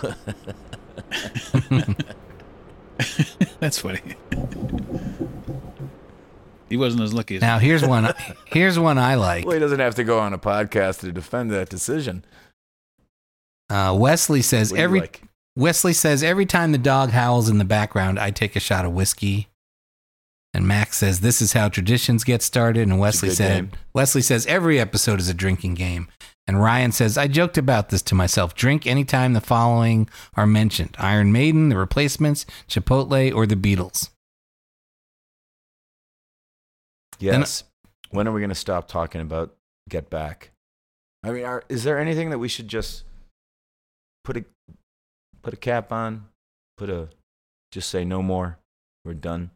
That's funny. he wasn't as lucky as Now here's one. Here's one I like. well, he doesn't have to go on a podcast to defend that decision. Uh, Wesley says What do you every like? Wesley says every time the dog howls in the background, I take a shot of whiskey. And Max says this is how traditions get started. And Wesley said game. Wesley says every episode is a drinking game. And Ryan says I joked about this to myself. Drink anytime the following are mentioned: Iron Maiden, The Replacements, Chipotle, or the Beatles. Yes. when are we going to stop talking about Get Back? I mean, are, is there anything that we should just put a put a cap on? Put a just say no more. We're done.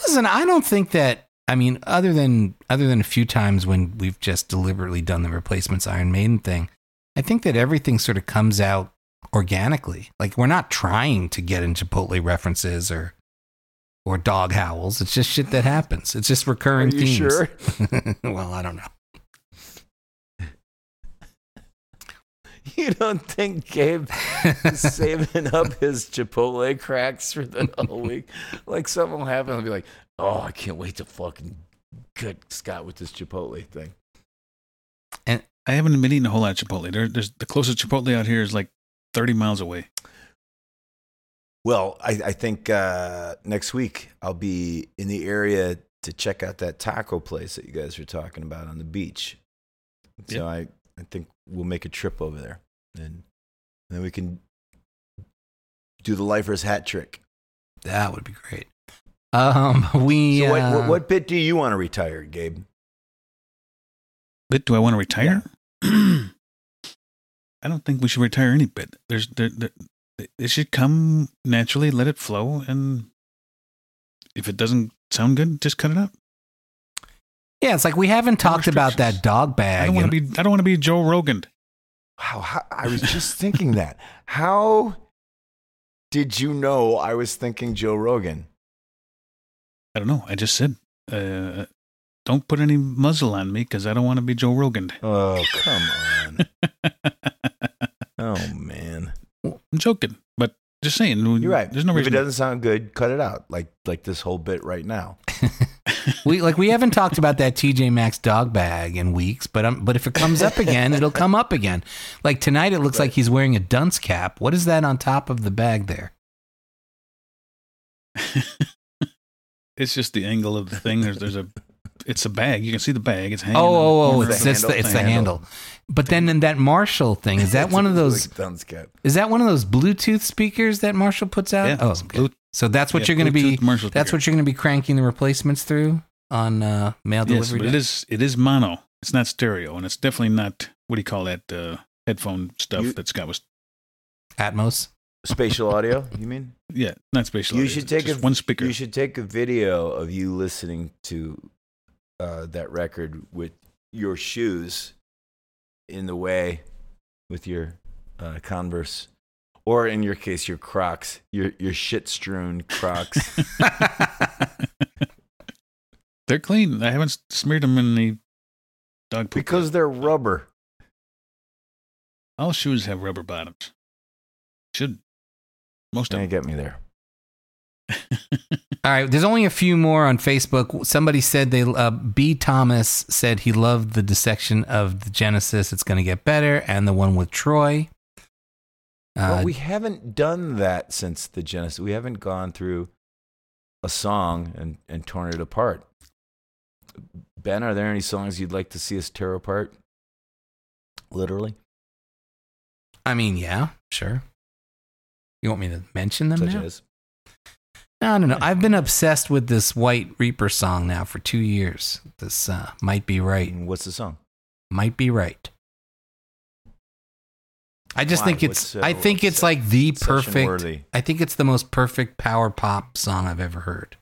Listen, I don't think that. I mean, other than other than a few times when we've just deliberately done the replacements Iron Maiden thing, I think that everything sort of comes out organically. Like we're not trying to get in Chipotle references or or dog howls. It's just shit that happens. It's just recurring Are you themes. sure? well, I don't know. You don't think Gabe is saving up his Chipotle cracks for the whole week? Like something will happen, I'll be like, "Oh, I can't wait to fucking get Scott with this Chipotle thing." And I haven't been eating a whole lot of Chipotle. There, there's the closest Chipotle out here is like 30 miles away. Well, I, I think uh, next week I'll be in the area to check out that taco place that you guys were talking about on the beach. So I, I think we'll make a trip over there, and, and then we can do the lifers hat trick. That would be great. Um, we. So what, uh, what, what bit do you want to retire, Gabe? Bit, do I want to retire? I don't think we should retire any bit. There's there, there, it should come naturally. Let it flow, and if it doesn't sound good, just cut it up. Yeah, it's like we haven't talked about that dog bag. I bag. don't want to be. I don't want to be Joe Rogan. Wow, how, I was just thinking that. How did you know I was thinking Joe Rogan? I don't know. I just said, uh, don't put any muzzle on me because I don't want to be Joe Rogan. Oh come on. oh man. I'm joking, but just saying. You're right. There's no reason. if it doesn't sound good, cut it out. Like like this whole bit right now. we like we haven't talked about that TJ Maxx dog bag in weeks, but um, but if it comes up again, it'll come up again. Like tonight, it looks like he's wearing a dunce cap. What is that on top of the bag there? It's just the angle of the thing. There's there's a. It's a bag. You can see the bag. It's hanging. Oh, oh, oh! It's of it's the, it's the handle. But then in that Marshall thing, is that one of those? Like dunce cap. Is that one of those Bluetooth speakers that Marshall puts out? Yeah, oh, it's okay. So that's what yeah, you're going to be. That's speaker. what you're going to be cranking the replacements through on uh, mail Yes, delivery. but it is. It is mono. It's not stereo, and it's definitely not what do you call that uh, headphone stuff You- that Scott was. Atmos. Spatial audio, you mean? Yeah, not spatial. You audio, should take just a one speaker. You should take a video of you listening to uh, that record with your shoes in the way with your uh, Converse, or in your case, your Crocs, your your shit strewn Crocs. They're clean. I haven't smeared them in the dog poop. because they're rubber. All shoes have rubber bottoms. Should most of Can't them. get me there. All right, there's only a few more on Facebook. Somebody said they uh, B Thomas said he loved the dissection of the Genesis. It's going to get better, and the one with Troy. Uh, well, we haven't done that since the Genesis. We haven't gone through a song and, and torn it apart. Ben, are there any songs you'd like to see us tear apart? Literally, I mean, yeah, sure. You want me to mention them such now? as No, no, no. I've been obsessed with this White Reaper song now for two years. This uh, might be right. what's the song? Might be right. I just Why? think it's. What's so I think it's like the perfect. worthy? I think it's the most perfect power pop song I've ever heard.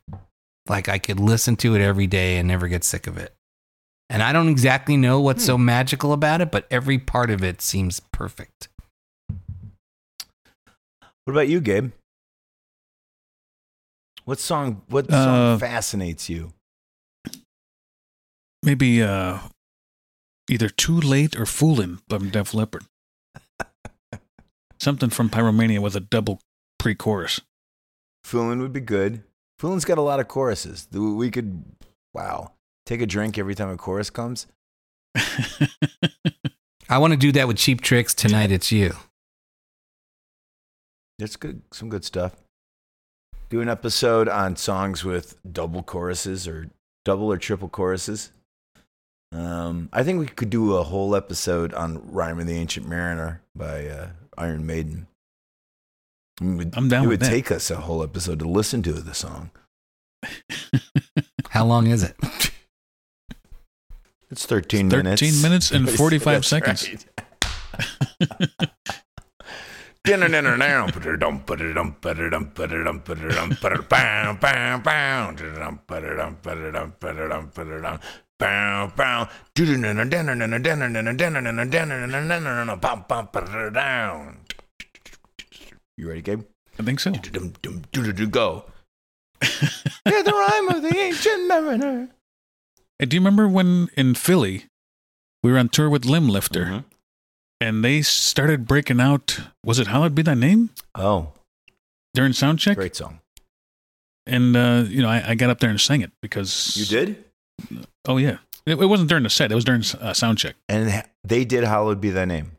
Like I could listen to it every day and never get sick of it. And I don't exactly know what's Hmm. so magical about it, but every part of it seems perfect. What about you, Gabe? What song? What song Uh, fascinates you? Maybe uh, either Too Late or Foolin' from Def Leppard. Something from Pyromania with a double pre chorus. Foolin' would be good. Foolin's got a lot of choruses. We could, wow, take a drink every time a chorus comes. I want to do that with Cheap Tricks tonight. It's you. That's good. Some good stuff. Do an episode on songs with double choruses or double or triple choruses. Um, I think we could do a whole episode on "Rhyme of the Ancient Mariner" by uh, Iron Maiden. I mean, I'm down It with would that. take us a whole episode to listen to the song. How long is it? It's 13 13 minutes. minutes and 45 That's seconds. right. You ready, Gabe? I think so. Go. Hear the rhyme of the ancient mariner. Hey, do you remember when in Philly we were on tour with Limblifter mm-hmm. and they started breaking out? Was it Hallowed Be Thy Name? Oh. During sound check? Great song. And, uh, you know, I, I got up there and sang it because. You did? Oh yeah, it, it wasn't during the set. It was during uh, sound check. And they did "Hallowed Be Thy Name."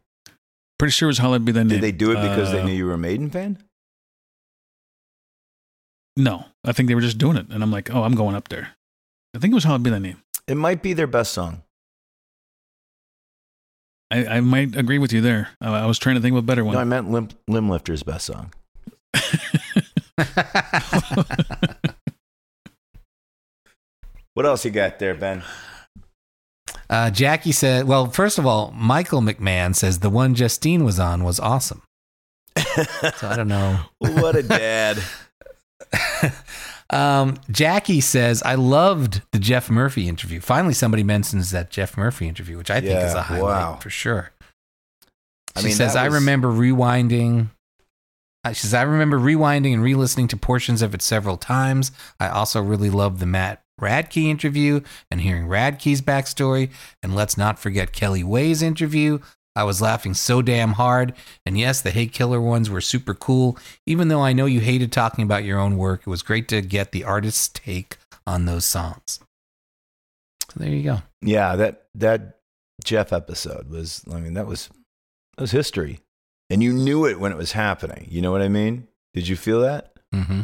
Pretty sure it was "Hallowed Be Thy Name." Did they do it because they Uh, knew you were a Maiden fan? No, I think they were just doing it, and I'm like, oh, I'm going up there. I think it was "Hallowed Be Thy Name." It might be their best song. I, I might agree with you there. I, I was trying to think of a better one. No, I meant Limb, Limblifter's best song. what else you got there, Ben? Uh, Jackie said, well, first of all, Michael McMahon says the one Justine was on was awesome. so I don't know. What a dad. Um, Jackie says, I loved the Jeff Murphy interview. Finally, somebody mentions that Jeff Murphy interview, which I think is a highlight wow. for sure. I She mean, says, that I remember rewinding. She says, I remember rewinding and re listening to portions of it several times. I also really loved the Matt Radke interview and hearing Radke's backstory. And let's not forget Kelly Way's interview. I was laughing so damn hard. And yes, the Hey Killer ones were super cool. Even though I know you hated talking about your own work, it was great to get the artist's take on those songs. So there you go. Yeah, that that Jeff episode was. I mean, that was that was history, and you knew it when it was happening. You know what I mean? Did you feel that? Mm-hmm.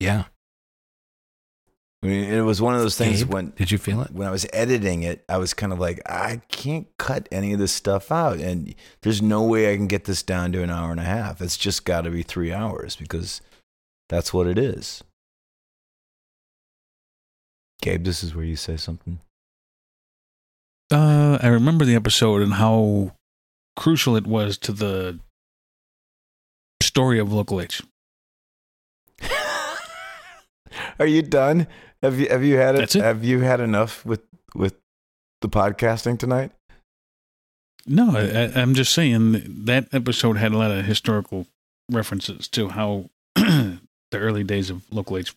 Yeah. I mean, it was one of those things Gabe, when did you feel it? when I was editing it, I was kind of like, I can't cut any of this stuff out, and there's no way I can get this down to an hour and a half. It's just got to be three hours because that's what it is. Gabe, this is where you say something. Uh, I remember the episode and how crucial it was to the story of Local H. Are you done? Have you have you had it? It. Have you had enough with with the podcasting tonight? No, I, I'm just saying that episode had a lot of historical references to how the early days of Local H.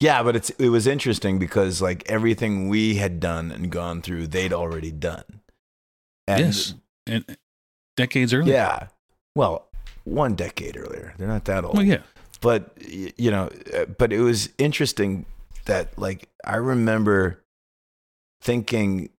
Yeah, but it's it was interesting because like everything we had done and gone through, they'd already done. And yes, and decades earlier. Yeah. Well, one decade earlier. They're not that old. Well, yeah. But you know, uh, but it was interesting that like I remember thinking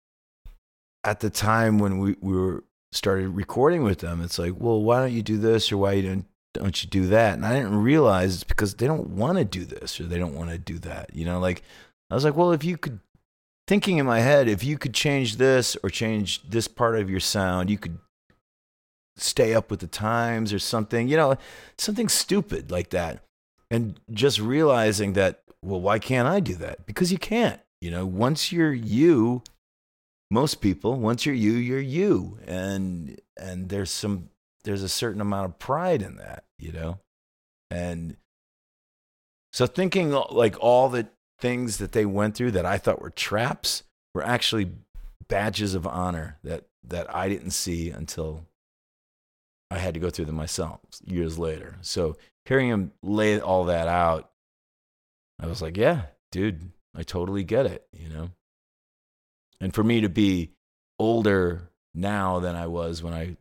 at the time when we, we were started recording with them, it's like, well, why don't you do this or why you don't don't you do that? And I didn't realize it's because they don't want to do this or they don't want to do that. You know, like I was like, well, if you could thinking in my head, if you could change this or change this part of your sound, you could stay up with the times or something, you know, something stupid like that. And just realizing that, well, why can't I do that? Because you can't. You know, once you're you, most people, once you're you, you're you. And and there's some there's a certain amount of pride in that, you know? And so thinking like all the things that they went through that I thought were traps were actually badges of honor that that I didn't see until I had to go through them myself years later. So hearing him lay all that out, I was like, yeah, dude, I totally get it, you know? And for me to be older now than I was when I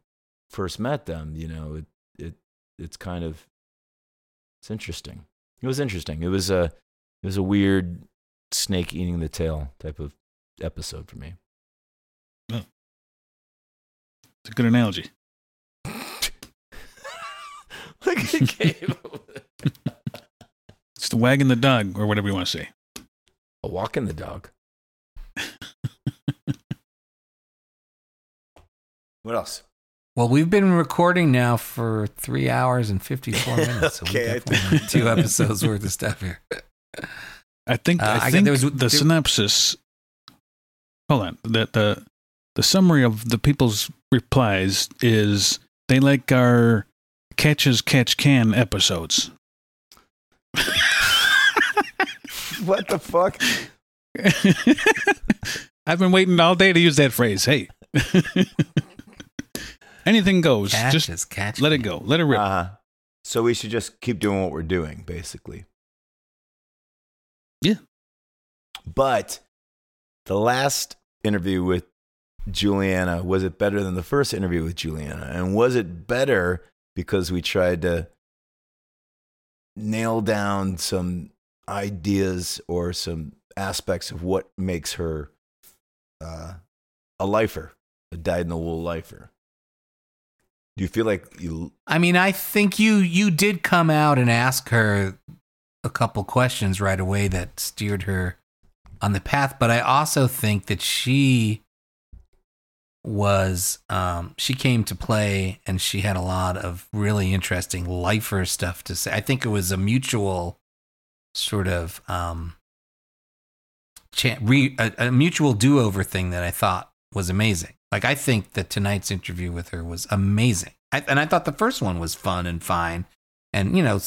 first met them, you know, it, it it's kind of it's interesting. It was interesting. It was a it was a weird snake eating the tail type of episode for me. Oh. It's a good analogy. Look at Gabe. It's the wagging the dog, or whatever you want to say. A walk in the dog. what else? Well, we've been recording now for three hours and 54 minutes. So we Okay, I two episodes worth of stuff here. I think Uh, I I think there was- the there- synopsis. Hold on. The, the the summary of the people's replies is they like our catch as catch can episodes. What the fuck? I've been waiting all day to use that phrase. Hey, anything goes. Catch Just as catch let it go. Let it rip. Uh, so we should just keep doing what we're doing, basically. Yeah. But the last interview with Juliana? Was it better than the first interview with Juliana? And was it better because we tried to nail down some ideas or some aspects of what makes her uh, a lifer, a dyed in the wool lifer? Do you feel like you I mean, I think you you did come out and ask her a couple questions right away that steered her on the path, but I also think that she was um she came to play and she had a lot of really interesting lifer stuff to say. I think it was a mutual sort of um cha- re, a, a mutual do-over thing that I thought was amazing. Like I think that tonight's interview with her was amazing. I, and I thought the first one was fun and fine and you know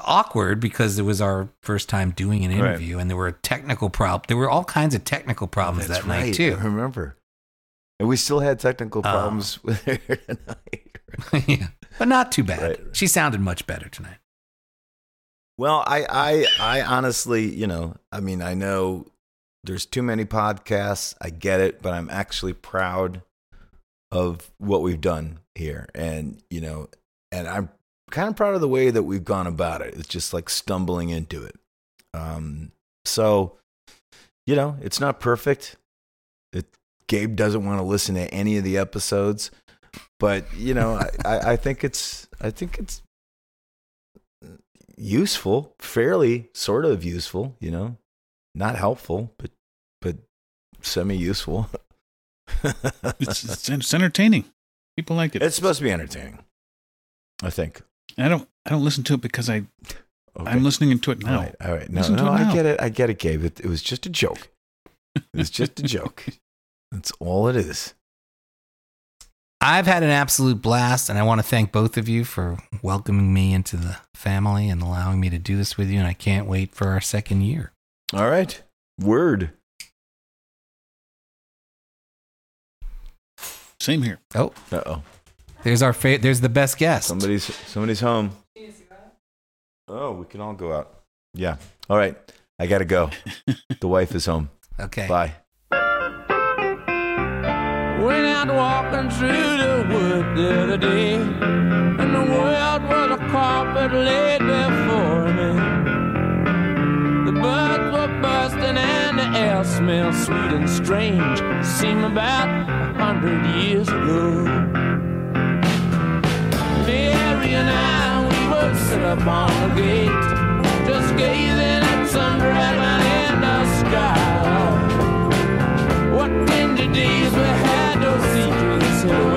awkward because it was our first time doing an Right. interview and there were technical prob there were all kinds of technical problems That's that night right, too. I remember. And we still had technical Um, problems with her tonight. yeah. But not too bad. She sounded much better tonight. Well, I, I, I honestly, you know, I mean, I know there's too many podcasts. I get it, but I'm actually proud of what we've done here, and you know, and I'm kind of proud of the way that we've gone about it. It's just like stumbling into it. Um, so, you know, it's not perfect. Gabe doesn't want to listen to any of the episodes, but you know, I, I, think it's, I think it's useful, fairly sort of useful, you know, not helpful, but but semi useful. it's, it's, it's entertaining. People like it. It's supposed to be entertaining. I think. I don't. I don't listen to it because I. I'm listening to it now. All right, all right. No, Listen no, I get it. I get it, Gabe. It, it was just a joke. It was just a joke. That's all it is. I've had an absolute blast, and I want to thank both of you for welcoming me into the family and allowing me to do this with you. And I can't wait for our second year. All right. Word. Same here. Oh, uh oh. There's our fa- There's the best guest. Somebody's somebody's home. Oh, we can all go out. Yeah. All right. I gotta go. the wife is home. Okay. Bye. Went out walking through the wood the other day, and the world was a carpet laid before me. The birds were busting and the air smelled sweet and strange. Seemed about a hundred years ago. Mary and I, we would sit up on the gate, just gazing at some red in the sky. What days we had to